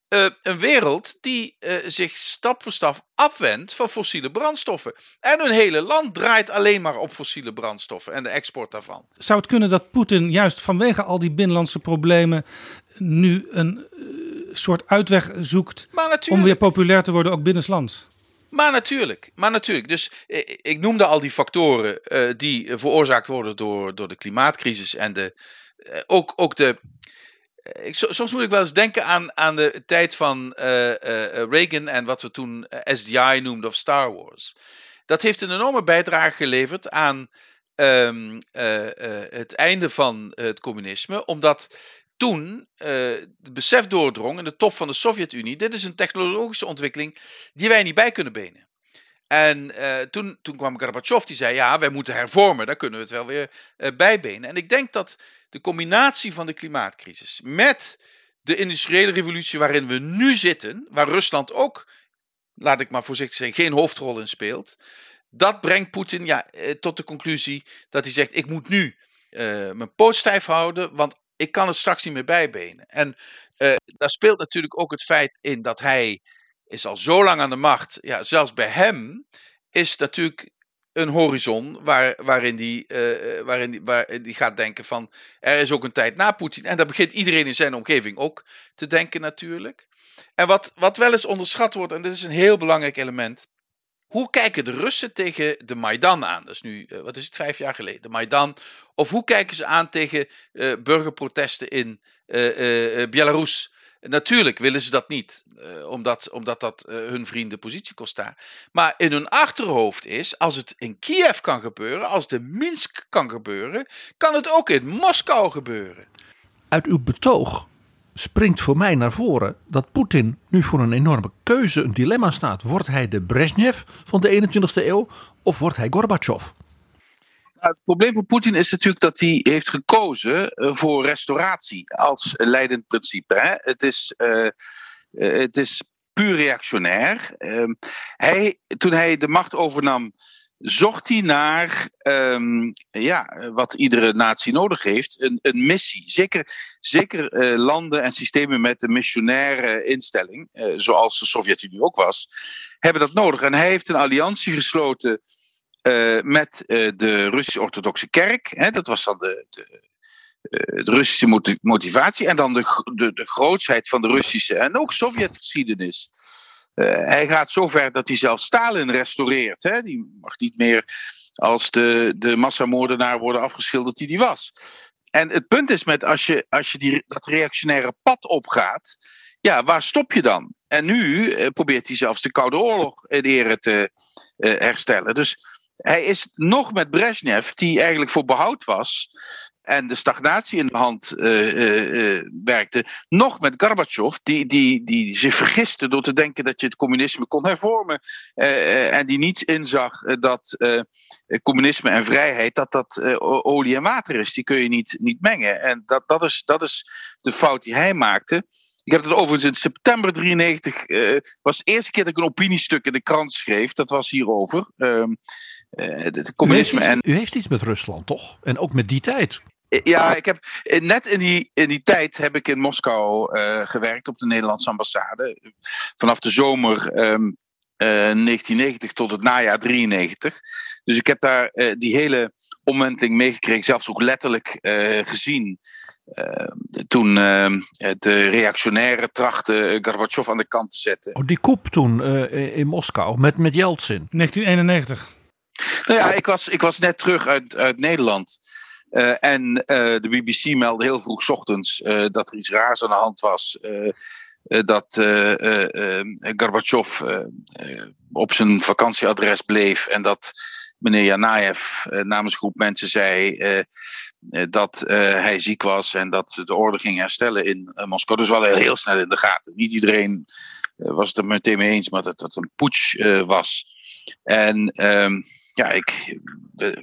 uh, een wereld die uh, zich stap voor stap afwendt van fossiele brandstoffen. En hun hele land draait alleen maar op fossiele brandstoffen en de export daarvan. Zou het kunnen dat Poetin juist vanwege al die binnenlandse problemen nu een uh, soort uitweg zoekt om weer populair te worden ook binnenlands? Maar natuurlijk, maar natuurlijk. Dus ik noemde al die factoren die veroorzaakt worden door, door de klimaatcrisis en de, ook, ook de ik, soms moet ik wel eens denken aan, aan de tijd van uh, uh, Reagan en wat we toen SDI noemden of Star Wars. Dat heeft een enorme bijdrage geleverd aan um, het einde van het communisme, omdat toen het besef doordrong in de top van de Sovjet-Unie: dit is een technologische ontwikkeling die wij niet bij kunnen benen. En toen, toen kwam Gorbachev, die zei: Ja, wij moeten hervormen, daar kunnen we het wel weer bijbenen. En ik denk dat de combinatie van de klimaatcrisis met de industriële revolutie waarin we nu zitten, waar Rusland ook, laat ik maar voorzichtig zeggen, geen hoofdrol in speelt, dat brengt Poetin ja, tot de conclusie dat hij zegt: Ik moet nu mijn poot stijf houden, want ik kan het straks niet meer bijbenen. En daar speelt natuurlijk ook het feit in dat hij is al zo lang aan de macht. Ja, zelfs bij hem is natuurlijk een horizon waar, waarin, die, uh, waarin, die, waar die gaat denken van er is ook een tijd na Poetin. En daar begint iedereen in zijn omgeving ook te denken natuurlijk. En wat, wat wel eens onderschat wordt, en dit is een heel belangrijk element, hoe kijken de Russen tegen de Maidan aan? Dat is nu, uh, wat is het, vijf jaar geleden, de Maidan. Of hoe kijken ze aan tegen uh, burgerprotesten in Belarus? Natuurlijk willen ze dat niet, omdat, omdat dat hun vrienden positie kost daar. Maar in hun achterhoofd is, als het in Kiev kan gebeuren, als het in Minsk kan gebeuren, kan het ook in Moskou gebeuren. Uit uw betoog springt voor mij naar voren dat Poetin nu voor een enorme keuze, een dilemma staat. Wordt hij de Brezhnev van de 21ste eeuw of wordt hij Gorbachev? Nou, het probleem voor Poetin is natuurlijk dat hij heeft gekozen eh, voor restauratie als leidend principe. Hè? Het, is, uh, het is puur reactionair. Uh, hij, toen hij de macht overnam, zocht hij naar um, ja, wat iedere natie nodig heeft, een, een missie. Zeker, zeker landen en systemen met een missionaire instelling, zoals de Sovjet-Unie ook was, hebben dat nodig. En hij heeft een alliantie gesloten uh, met de Russisch-Orthodoxe Kerk. Hè, dat was dan de, de, de Russische motivatie en dan de, de, de van de Russische en ook Sovjetgeschiedenis. Hij gaat zover dat hij zelfs Stalin restaureert. Hè? Die mag niet meer als de, de massamoordenaar worden afgeschilderd die die was. En het punt is met als je, als je die, dat reactionaire pad opgaat, ja, waar stop je dan? En nu probeert hij zelfs de Koude Oorlog in ere te herstellen. Dus hij is nog met Brezhnev, die eigenlijk voor behoud was, en de stagnatie in de hand uh, uh, werkte. Nog met Gorbachev, die, die, die zich vergiste door te denken dat je het communisme kon hervormen. en die niet inzag dat communisme en vrijheid, dat dat olie en water is. Die kun je niet, niet mengen. En dat, dat, is, dat is de fout die hij maakte. Ik heb het overigens in september 93, uh, was de eerste keer dat ik een opiniestuk in de krant schreef. Dat was hierover. Uh, het communisme u heeft, en... u heeft iets met Rusland, toch? En ook met die tijd. Ja, ik heb net in die, in die tijd heb ik in Moskou uh, gewerkt op de Nederlandse ambassade. Vanaf de zomer um, uh, 1990 tot het najaar 93. Dus ik heb daar uh, die hele omwenteling meegekregen, zelfs ook letterlijk gezien. toen de reactionaire trachten Gorbachev aan de kant te zetten. Oh, die koep toen in Moskou met, met Yeltsin. 1991. Nou ja, ik was, ik was net terug uit, uit Nederland. Uh, en uh, de BBC meldde heel vroeg ochtends uh, dat er iets raars aan de hand was. dat Gorbachev op zijn vakantieadres bleef en dat meneer Janaev namens een groep mensen zei dat hij ziek was en dat de orde ging herstellen in Moskou. Dus wel heel, snel in de gaten. Niet iedereen was het er meteen mee eens, maar dat het een putsch was. En um, ja, ik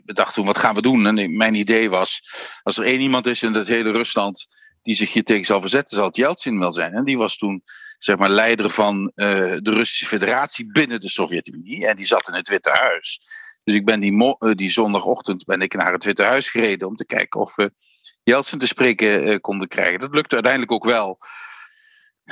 bedacht toen, wat gaan we doen? En mijn idee was, als er één iemand is in het hele Rusland die zich hier tegen zal verzetten, zal het Yeltsin wel zijn. En die was toen, zeg maar, leider van uh, de Russische Federatie binnen de Sovjet-Unie. En die zat in het Witte Huis. Dus ik ben die, uh, die zondagochtend ben ik naar het Witte Huis gereden om te kijken of we Yeltsin te spreken uh, konden krijgen. Dat lukte uiteindelijk ook wel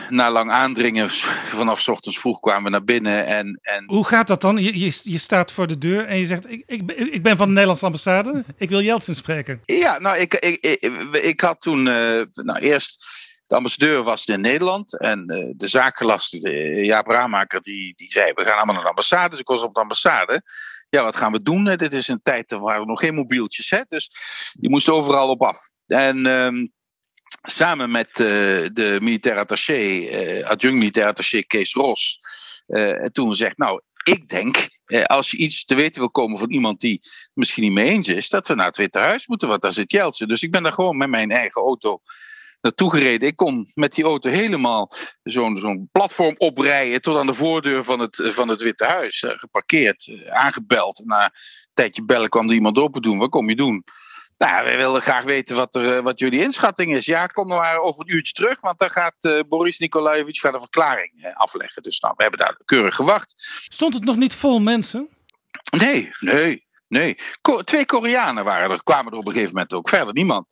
na lang aandringen, vanaf ochtends vroeg kwamen we naar binnen. En, en... Hoe gaat dat dan? Je, je, je staat voor de deur en je zegt: ik, ik, ik ben van de Nederlandse ambassade, ik wil Jeltsin spreken. Ja, nou, ik, ik, ik, ik had toen, uh, nou, eerst. De ambassadeur was in Nederland en uh, de zakenlaster, de, Jaap Raamaker, die, die zei: We gaan allemaal naar de ambassade. Dus ik was op de ambassade. Ja, wat gaan we doen? Dit is een tijd waar we nog geen mobieltjes, hè? dus je moest overal op af. En. Samen met uh, de militair attaché, uh, adjunct militair attaché Kees Ros, uh, toen zegt, nou, ik denk, als je iets te weten wil komen van iemand die misschien niet mee eens is, dat we naar het Witte Huis moeten, want daar zit Jeltsin. Dus ik ben daar gewoon met mijn eigen auto naartoe gereden. Ik kon met die auto helemaal zo'n zo'n platform oprijden tot aan de voordeur van het, van het Witte Huis. geparkeerd, aangebeld. Na een tijdje bellen kwam er iemand open doen. Wat kom je doen? Nou, wij willen graag weten wat, er, wat jullie inschatting is. Ja, kom maar over een uurtje terug, want dan gaat Boris Nikolaevich gaat een verklaring afleggen. Dus nou, we hebben daar keurig gewacht. Stond het nog niet vol mensen? Nee, nee. Nee, twee Koreanen waren er, kwamen er op een gegeven moment ook. Verder niemand.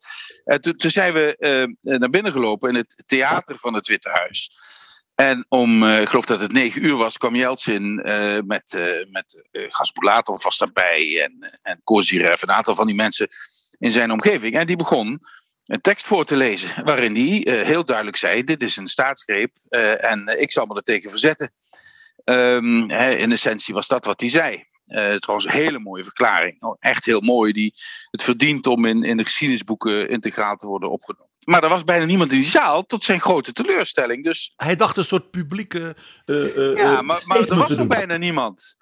Uh, toen, toen, zijn we uh, naar binnen gelopen in het theater van het Witte Huis. En om, uh, ik geloof dat het negen uur was, kwam Jeltsin met, met Gaspulatov was daarbij en, en Kozirev, een aantal van die mensen in zijn omgeving. En die begon een tekst voor te lezen waarin hij heel duidelijk zei, dit is een staatsgreep en ik zal me er tegen verzetten. Um, in essentie was dat wat hij zei. Uh, trouwens, een hele mooie verklaring. Oh, echt heel mooi. Die het verdient om in, in de geschiedenisboeken integraal te worden opgenomen. Maar er was bijna niemand in die zaal, tot zijn grote teleurstelling. Dus... Hij dacht een soort publieke. Uh, ja, maar, maar er was nog bijna niemand.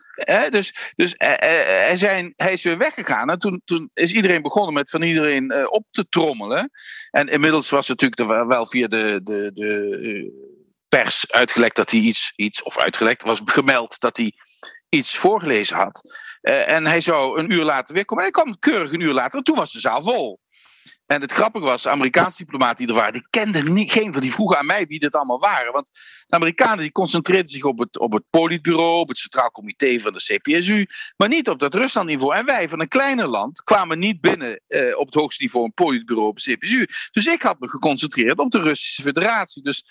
dus dus hij, zijn, hij is weer weggegaan. En toen, toen is iedereen begonnen met van iedereen op te trommelen. En inmiddels was het natuurlijk wel via de, de, de pers uitgelekt dat hij iets, iets, of uitgelekt was gemeld dat hij iets voorgelezen had. Uh, en hij zou een uur later weer komen. En hij kwam keurig een uur later. En toen was de zaal vol. En het grappige was, de Amerikaanse diplomaten die er waren, die kenden niet, geen van die vroegen aan mij wie dit allemaal waren. Want de Amerikanen die concentreerden zich op het, op het politbureau, op het Centraal Comité van de CPSU, maar niet op dat Ruslandniveau. En wij van een kleiner land kwamen niet binnen eh, op het hoogste niveau een politbureau op de CPSU. Dus ik had me geconcentreerd op de Russische Federatie. Dus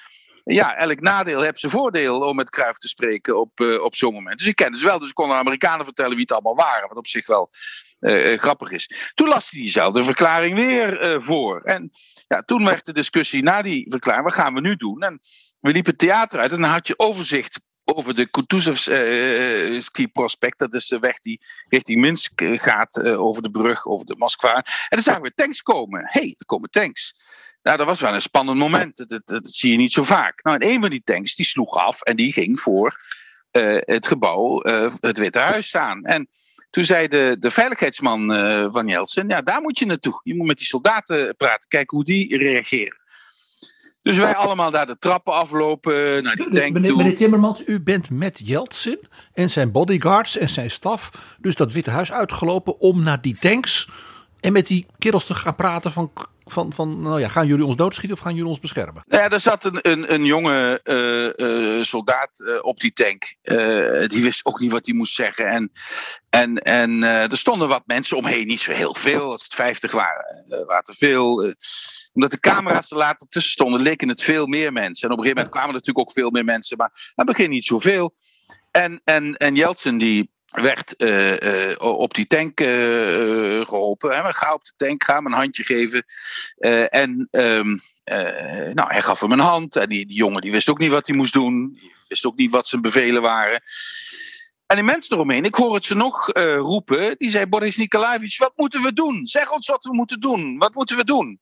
ja, elk nadeel heeft zijn voordeel om met Kruif te spreken op, uh, op zo'n moment. Dus ik kende ze wel, dus ik kon de Amerikanen vertellen wie het allemaal waren, wat op zich wel uh, grappig is. Toen las hij diezelfde verklaring weer voor. En ja, toen werd de discussie na die verklaring, wat gaan we nu doen? En we liepen het theater uit en dan had je overzicht over de Kutuzovski prospect. Dat is de weg die richting Minsk gaat, over de brug, over de Moskva. En dan zagen we tanks komen. Hey, er komen tanks. Nou, dat was wel een spannend moment. Dat, dat, zie je niet zo vaak. Nou, en een van die tanks die sloeg af en die ging voor uh, het gebouw, uh, het Witte Huis staan. En toen zei de, de veiligheidsman uh, van Jeltsin, ja, daar moet je naartoe. Je moet met die soldaten praten, kijken hoe die reageren. Dus wij allemaal daar de trappen aflopen, naar die tank meneer, toe. Meneer Timmermans, u bent met Jeltsin en zijn bodyguards en zijn staf dus dat Witte Huis uitgelopen om naar die tanks en met die kerels te gaan praten van van, van nou ja, gaan jullie ons doodschieten of gaan jullie ons beschermen? Nou ja, er zat een, een, een jonge uh, uh, soldaat uh, op die tank. die wist ook niet wat hij moest zeggen. En, en, en er stonden wat mensen omheen, niet zo heel veel. Als het 50 waren, waren te veel. omdat de camera's er later tussen stonden, leken het veel meer mensen. En op een gegeven moment kwamen er natuurlijk ook veel meer mensen, maar aan het begin niet zoveel. En, en, en Jeltsin die werd uh, uh, op die tank uh, geholpen. Hè. Ga op de tank, ga hem een handje geven. en um, nou, hij gaf hem een hand. En die, die jongen die wist ook niet wat hij moest doen. Wist ook niet wat zijn bevelen waren. En die mensen eromheen, ik hoor het ze nog roepen. Die zei, Boris Nikolaevich, wat moeten we doen? Zeg ons wat we moeten doen. Wat moeten we doen?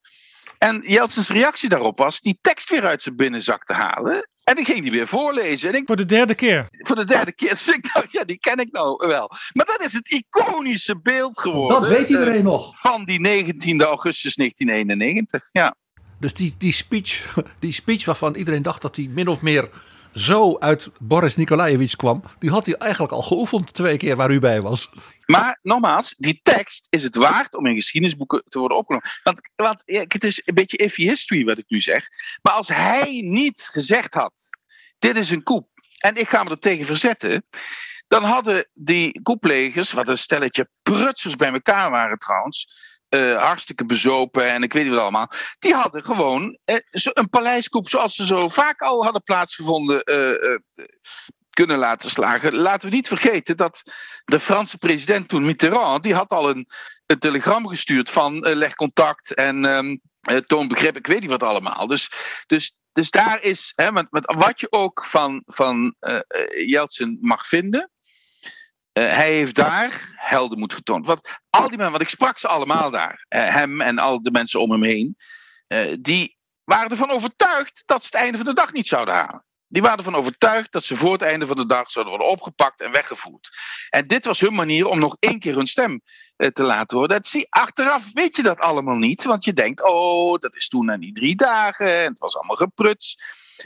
En Jeltsins reactie daarop was die tekst weer uit zijn binnenzak te halen. En die ging die weer voorlezen. En ik, voor de derde keer. Voor de derde keer. Dus ik dacht, ja, die ken ik nou wel. Maar dat is het iconische beeld geworden. Dat weet iedereen uh, nog. Van die 19 augustus 1991. Ja. Dus die, die, speech, die speech waarvan iedereen dacht dat hij min of meer zo uit Boris Nikolaevich kwam, die had hij eigenlijk al geoefend twee keer waar u bij was. Maar nogmaals, die tekst is het waard om in geschiedenisboeken te worden opgenomen. Want, want het is een beetje iffy history wat ik nu zeg. Maar als hij niet gezegd had, dit is een koep en ik ga me er tegen verzetten. Dan hadden die koeplegers, wat een stelletje prutsers bij elkaar waren trouwens, uh, hartstikke bezopen en ik weet niet wat allemaal. Die hadden gewoon uh, een paleiskoep zoals ze zo vaak al hadden plaatsgevonden uh, kunnen laten slagen. Laten we niet vergeten dat de Franse president toen Mitterrand, die had al een, een telegram gestuurd van leg contact en um, toon begrip, ik weet niet wat allemaal. Dus, dus, dus daar is, hè, wat je ook van, van Jeltsin mag vinden, uh, hij heeft daar heldenmoed getoond. Want al die mensen, want ik sprak ze allemaal daar, uh, hem en al de mensen om hem heen, uh, die waren ervan overtuigd dat ze het einde van de dag niet zouden halen. Die waren ervan overtuigd dat ze voor het einde van de dag zouden worden opgepakt en weggevoerd. En dit was hun manier om nog één keer hun stem eh, te laten horen. Dat zie, achteraf weet je dat allemaal niet, want je denkt, oh, dat is toen na die drie dagen en het was allemaal gepruts.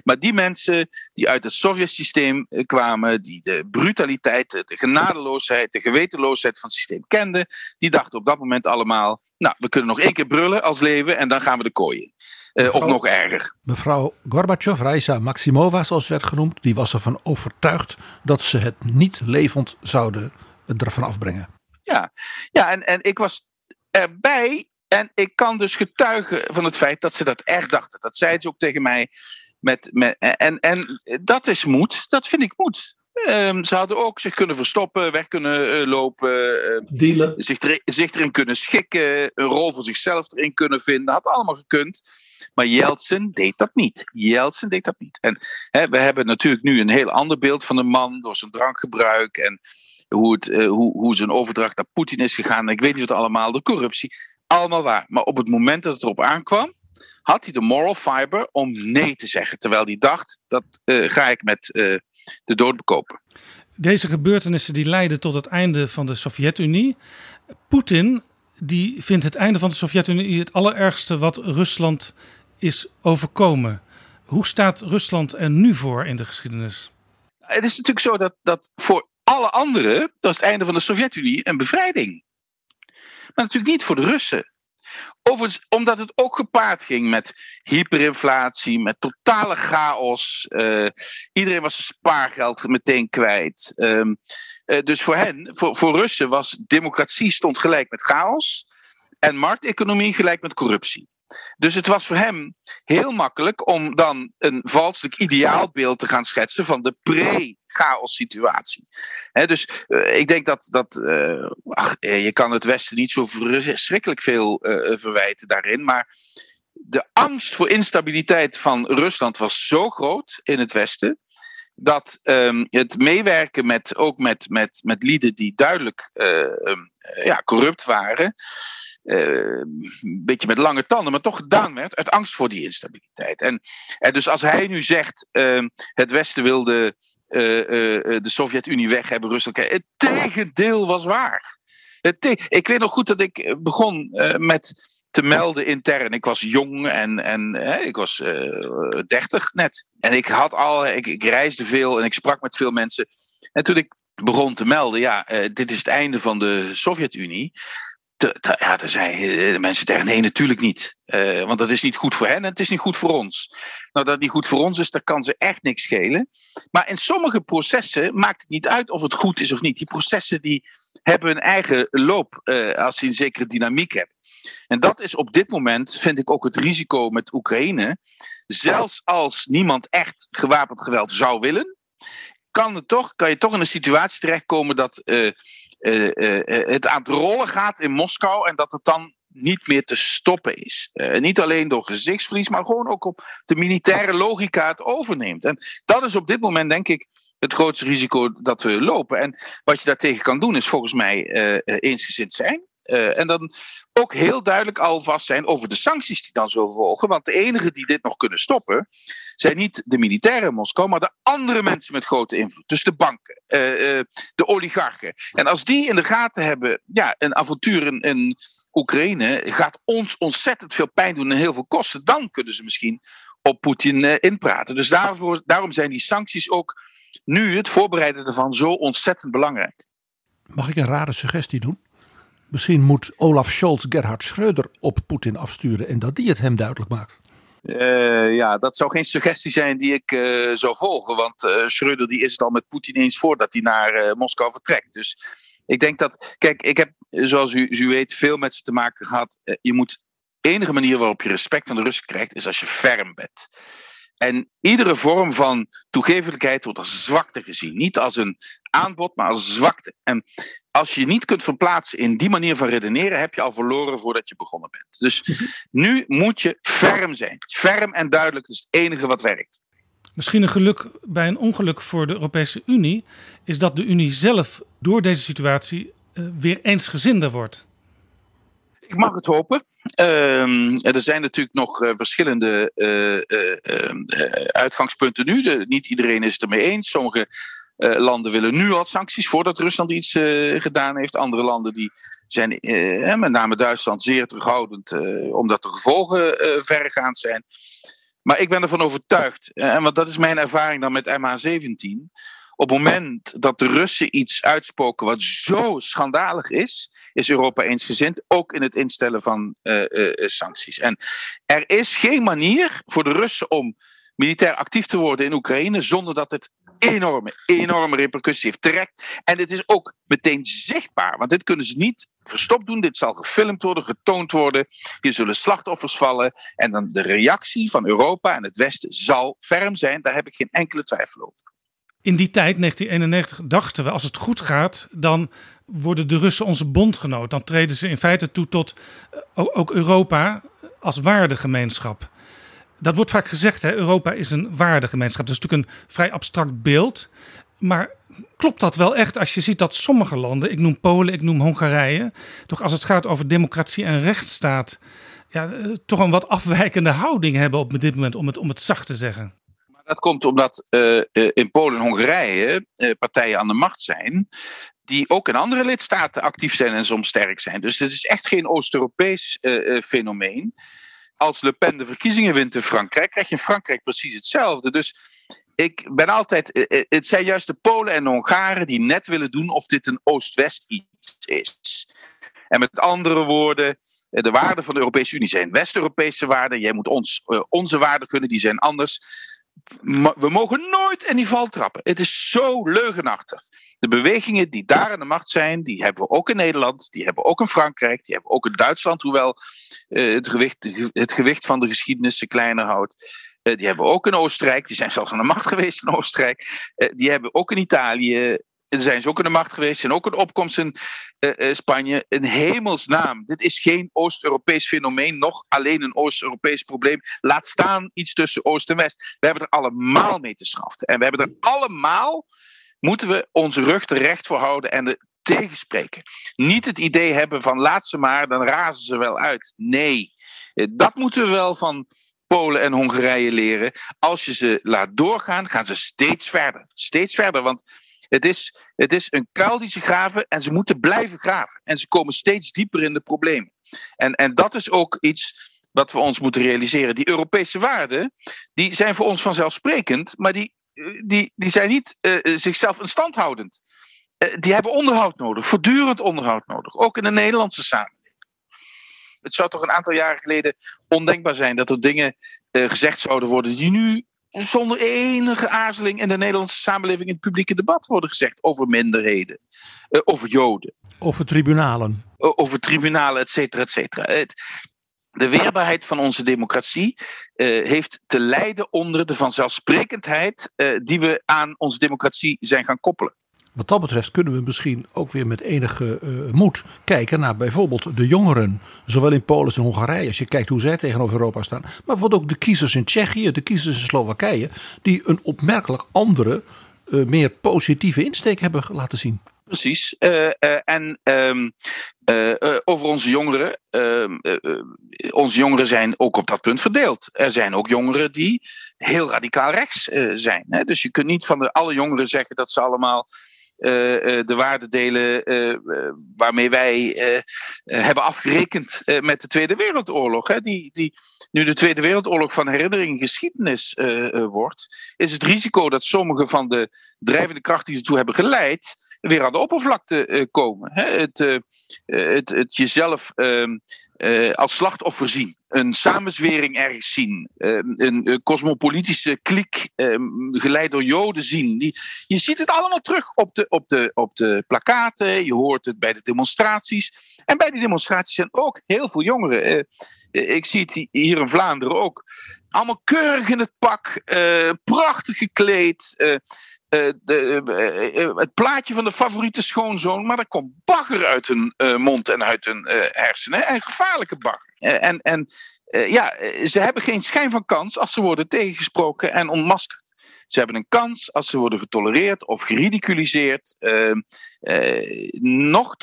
Maar die mensen die uit het Sovjet-systeem eh, kwamen, die de brutaliteit, de genadeloosheid, de gewetenloosheid van het systeem kenden, die dachten op dat moment allemaal, nou, we kunnen nog één keer brullen als leven en dan gaan we de kooien. Uh, of nog erger. Mevrouw Gorbachev, Raisa Maximova zoals werd genoemd, die was ervan overtuigd dat ze het niet levend zouden ervan afbrengen. Ja, ja en, en ik was erbij en ik kan dus getuigen van het feit dat ze dat erg dachten. Dat zeiden ze ook tegen mij. Met, met, en, en dat is moed, dat vind ik moed. Um, ze hadden ook zich kunnen verstoppen, weg kunnen uh, lopen, uh, zich, er, zich erin kunnen schikken, een rol voor zichzelf erin kunnen vinden. Had allemaal gekund. Maar Jeltsin deed dat niet. Jeltsin deed dat niet. En hè, we hebben natuurlijk nu een heel ander beeld van de man door zijn drankgebruik en hoe, het, uh, hoe, hoe zijn overdracht naar Poetin is gegaan. Ik weet niet wat allemaal, de corruptie. Allemaal waar. Maar op het moment dat het erop aankwam, had hij de moral fiber om nee te zeggen. Terwijl hij dacht, dat uh, ga ik met uh, de dood bekopen. Deze gebeurtenissen die leiden tot het einde van de Sovjet-Unie. Poetin die vindt het einde van de Sovjet-Unie het allerergste wat Rusland is overkomen. Hoe staat Rusland er nu voor in de geschiedenis? Het is natuurlijk zo dat, dat voor alle anderen was het einde van de Sovjet-Unie een bevrijding. Maar natuurlijk niet voor de Russen. Overigens, omdat het ook gepaard ging met hyperinflatie, met totale chaos. Uh, iedereen was zijn spaargeld meteen kwijt. Um, uh, dus voor hen, voor, voor Russen, was democratie stond gelijk met chaos. En markteconomie gelijk met corruptie. Dus het was voor hem heel makkelijk om dan een valselijk ideaalbeeld te gaan schetsen van de pre-chaos situatie. dus uh, ik denk dat, dat uh, ach, je kan het Westen niet zo verschrikkelijk veel uh, verwijten daarin, maar de angst voor instabiliteit van Rusland was zo groot in het Westen dat um, het meewerken met, ook met, met, met lieden die duidelijk uh, ja, corrupt waren, uh, een beetje met lange tanden, maar toch gedaan werd uit angst voor die instabiliteit. En, dus als hij nu zegt, uh, het Westen wilde de Sovjet-Unie weg hebben, Rusland, het tegendeel was waar. Het ik weet nog goed dat ik begon met te melden intern. Ik was jong en, en hè, ik was uh, 30 net. En ik had al, ik, reisde veel en ik sprak met veel mensen. En toen ik begon te melden, ja, uh, dit is het einde van de Sovjet-Unie. Ja, zeiden de mensen tegen nee, natuurlijk niet. Want dat is niet goed voor hen en het is niet goed voor ons. Nou, dat niet goed voor ons is, daar kan ze echt niks schelen. Maar in sommige processen maakt het niet uit of het goed is of niet. Die processen die hebben een eigen loop als ze een zekere dynamiek hebben. En dat is op dit moment, vind ik ook het risico met Oekraïne. Zelfs als niemand echt gewapend geweld zou willen, kan, het toch, kan je toch in een situatie terechtkomen dat uh, uh, uh, het aan het rollen gaat in Moskou en dat het dan niet meer te stoppen is. niet alleen door gezichtsverlies, maar gewoon ook op de militaire logica het overneemt. En dat is op dit moment, denk ik, het grootste risico dat we lopen. En wat je daartegen kan doen, is volgens mij eensgezind zijn. Uh, en dan ook heel duidelijk alvast zijn over de sancties die dan zullen volgen. Want de enigen die dit nog kunnen stoppen, zijn niet de militairen in Moskou, maar de andere mensen met grote invloed. Dus de banken, uh, uh, de oligarchen. En als die in de gaten hebben, ja, een avontuur in, in Oekraïne gaat ons ontzettend veel pijn doen en heel veel kosten. Dan kunnen ze misschien op Poetin inpraten. Dus daarvoor, daarom zijn die sancties ook nu, het voorbereiden ervan, zo ontzettend belangrijk. Mag ik een rare suggestie doen? Misschien moet Olaf Scholz Gerhard Schreuder op Poetin afsturen en dat die het hem duidelijk maakt. Uh, ja, dat zou geen suggestie zijn die ik uh, zou volgen. Want uh, Schreuder die is het al met Poetin eens voordat hij naar Moskou vertrekt. Dus ik denk dat. Kijk, ik heb, zoals u, u weet, veel met ze te maken gehad. je moet. De enige manier waarop je respect van de Russen krijgt, is als je ferm bent. En iedere vorm van toegevelijkheid wordt als zwakte gezien. Niet als een aanbod, maar als zwakte. En als je niet kunt verplaatsen in die manier van redeneren, heb je al verloren voordat je begonnen bent. Dus nu moet je ferm zijn. Ferm en duidelijk is het enige wat werkt. Misschien een geluk bij een ongeluk voor de Europese Unie is dat de Unie zelf door deze situatie uh, weer eensgezinder wordt. Ik mag het hopen. Ehm, er zijn natuurlijk nog uh, verschillende uh, uitgangspunten nu. Niet iedereen is het ermee eens. Sommige landen willen nu al sancties voordat Rusland iets gedaan heeft. Andere landen die zijn, met name Duitsland, zeer terughoudend, omdat de gevolgen verregaand zijn. Maar ik ben ervan overtuigd, en want dat is mijn ervaring dan met MH17 op het moment dat de Russen iets uitspoken wat zo schandalig is, is Europa eensgezind, ook in het instellen van uh, uh, sancties. En er is geen manier voor de Russen om militair actief te worden in Oekraïne zonder dat het enorme, enorme repercussies heeft. En het is ook meteen zichtbaar, want dit kunnen ze niet verstopt doen. Dit zal gefilmd worden, getoond worden. Hier zullen slachtoffers vallen. En dan de reactie van Europa en het Westen zal ferm zijn. Daar heb ik geen enkele twijfel over. In die tijd, 1991, dachten we als het goed gaat, dan worden de Russen onze bondgenoot. Dan treden ze in feite toe tot eh, ook Europa als waardegemeenschap. Dat wordt vaak gezegd, hè? Europa is een waardegemeenschap. Dat is natuurlijk een vrij abstract beeld. Maar klopt dat wel echt als je ziet dat sommige landen, ik noem Polen, ik noem Hongarije, toch als het gaat over democratie en rechtsstaat, ja, eh, toch een wat afwijkende houding hebben op dit moment, om het, om het zacht te zeggen? Dat komt omdat uh, in Polen en Hongarije uh, partijen aan de macht zijn. Die ook in andere lidstaten actief zijn en soms sterk zijn. Dus het is echt geen Oost-Europees fenomeen. Als Le Pen de verkiezingen wint in Frankrijk, krijg je in Frankrijk precies hetzelfde. Dus ik ben altijd. Het zijn juist de Polen en de Hongaren die net willen doen of dit een Oost-West iets is. En met andere woorden, de waarden van de Europese Unie zijn West-Europese waarden. Jij moet ons onze waarden kunnen, die zijn anders we mogen nooit in die val trappen. Het is zo leugenachtig. De bewegingen die daar aan de macht zijn, die hebben we ook in Nederland, die hebben we ook in Frankrijk, die hebben we ook in Duitsland, hoewel uh, het, gewicht, het gewicht van de geschiedenis ze kleiner houdt. Uh, die hebben we ook in Oostenrijk, die zijn zelfs aan de macht geweest in Oostenrijk. Uh, die hebben we ook in Italië, zijn ze ook in de macht geweest, zijn ook een opkomst in uh, Spanje. In hemelsnaam, dit is geen Oost-Europees fenomeen, nog alleen een Oost-Europees probleem. Laat staan iets tussen Oost en West. We hebben er allemaal mee te schaften. En we hebben er allemaal, moeten we onze rug terecht voor houden en de tegenspreken. Niet het idee hebben van laat ze maar, dan razen ze wel uit. Nee, eh, dat moeten we wel van Polen en Hongarije leren. Als je ze laat doorgaan, gaan ze steeds verder. Steeds verder, want het is, het is een kuil die ze graven en ze moeten blijven graven. En ze komen steeds dieper in de problemen. En, en dat is ook iets wat we ons moeten realiseren. Die Europese waarden, die zijn voor ons vanzelfsprekend, maar die, die, die zijn niet uh, zichzelf in stand houdend. Die hebben onderhoud nodig, voortdurend onderhoud nodig, ook in de Nederlandse samenleving. Het zou toch een aantal jaren geleden ondenkbaar zijn dat er dingen gezegd zouden worden die nu zonder enige aarzeling in de Nederlandse samenleving in het publieke debat worden gezegd over minderheden, uh, over Joden. Over tribunalen. Over tribunalen, et cetera, et cetera. De weerbaarheid van onze democratie uh, heeft te lijden onder de vanzelfsprekendheid die we aan onze democratie zijn gaan koppelen. Wat dat betreft kunnen we misschien ook weer met enige uh, moed kijken naar bijvoorbeeld de jongeren. Zowel in Polen als in Hongarije, als je kijkt hoe zij tegenover Europa staan. Maar bijvoorbeeld ook de kiezers in Tsjechië, de kiezers in Slowakije. Die een opmerkelijk andere, uh, meer positieve insteek hebben laten zien. Precies. Uh, en um, over onze jongeren. Ehm, onze jongeren zijn ook op dat punt verdeeld. Er zijn ook jongeren die heel radicaal rechts zijn. Hè? Dus je kunt niet van de, alle jongeren zeggen dat ze allemaal de waarden delen uh, waarmee wij hebben afgerekend met de Tweede Wereldoorlog. Hè? Die, die, nu de Tweede Wereldoorlog van herinnering geschiedenis wordt, is het risico dat sommige van de drijvende krachten die ertoe hebben geleid, weer aan de oppervlakte komen. Hè? Het, het, het jezelf ehm, uh, als slachtoffer zien. Een samenzwering ergens zien. Uh, een cosmopolitische kliek, uh, geleid door Joden zien. Die, je ziet het allemaal terug op de, op, de, op de plakaten. Je hoort het bij de demonstraties. En bij die demonstraties zijn ook heel veel jongeren. Ik zie het hier in Vlaanderen ook. Allemaal keurig in het pak, prachtig gekleed. De, uh, het plaatje van de favoriete schoonzoon, maar er komt bagger uit hun mond en uit hun hersenen. En gevaarlijke bagger. en en ja, ze hebben geen schijn van kans als ze worden tegengesproken en ontmaskerd. Ze hebben een kans als ze worden getolereerd of geridiculiseerd. Uh, nog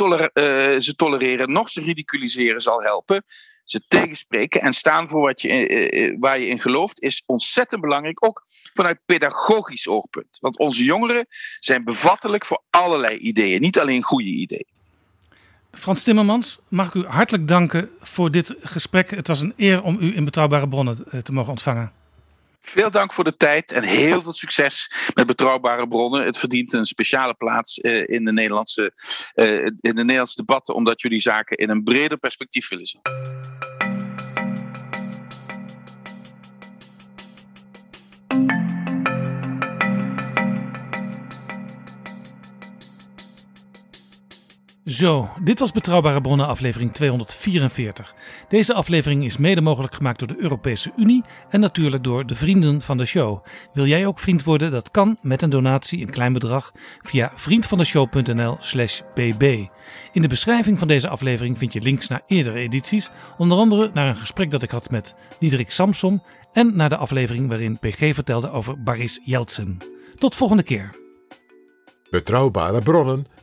ze tolereren, nog ze ridiculiseren zal helpen ze tegenspreken en staan voor wat je, eh, eh, waar je in gelooft, is ontzettend belangrijk. Ook vanuit pedagogisch oogpunt. Want onze jongeren zijn bevattelijk voor allerlei ideeën, niet alleen goede ideeën. Frans Timmermans, mag ik u hartelijk danken voor dit gesprek. Het was een eer om u in betrouwbare bronnen eh, te mogen ontvangen. Veel dank voor de tijd en heel veel succes met betrouwbare bronnen. Het verdient een speciale plaats in, de Nederlandse, in de Nederlandse debatten, omdat jullie zaken in een breder perspectief willen zien. Zo, dit was Betrouwbare Bronnen aflevering 244. Deze aflevering is mede mogelijk gemaakt door de Europese Unie en natuurlijk door de vrienden van de show. Wil jij ook vriend worden? Dat kan met een donatie, een klein bedrag, via vriendvandeshow.nl/slash bb. In de beschrijving van deze aflevering vind je links naar eerdere edities, onder andere naar een gesprek dat ik had met Diederik Samsom en naar de aflevering waarin PG vertelde over Boris Yeltsin. Tot volgende keer. Betrouwbare bronnen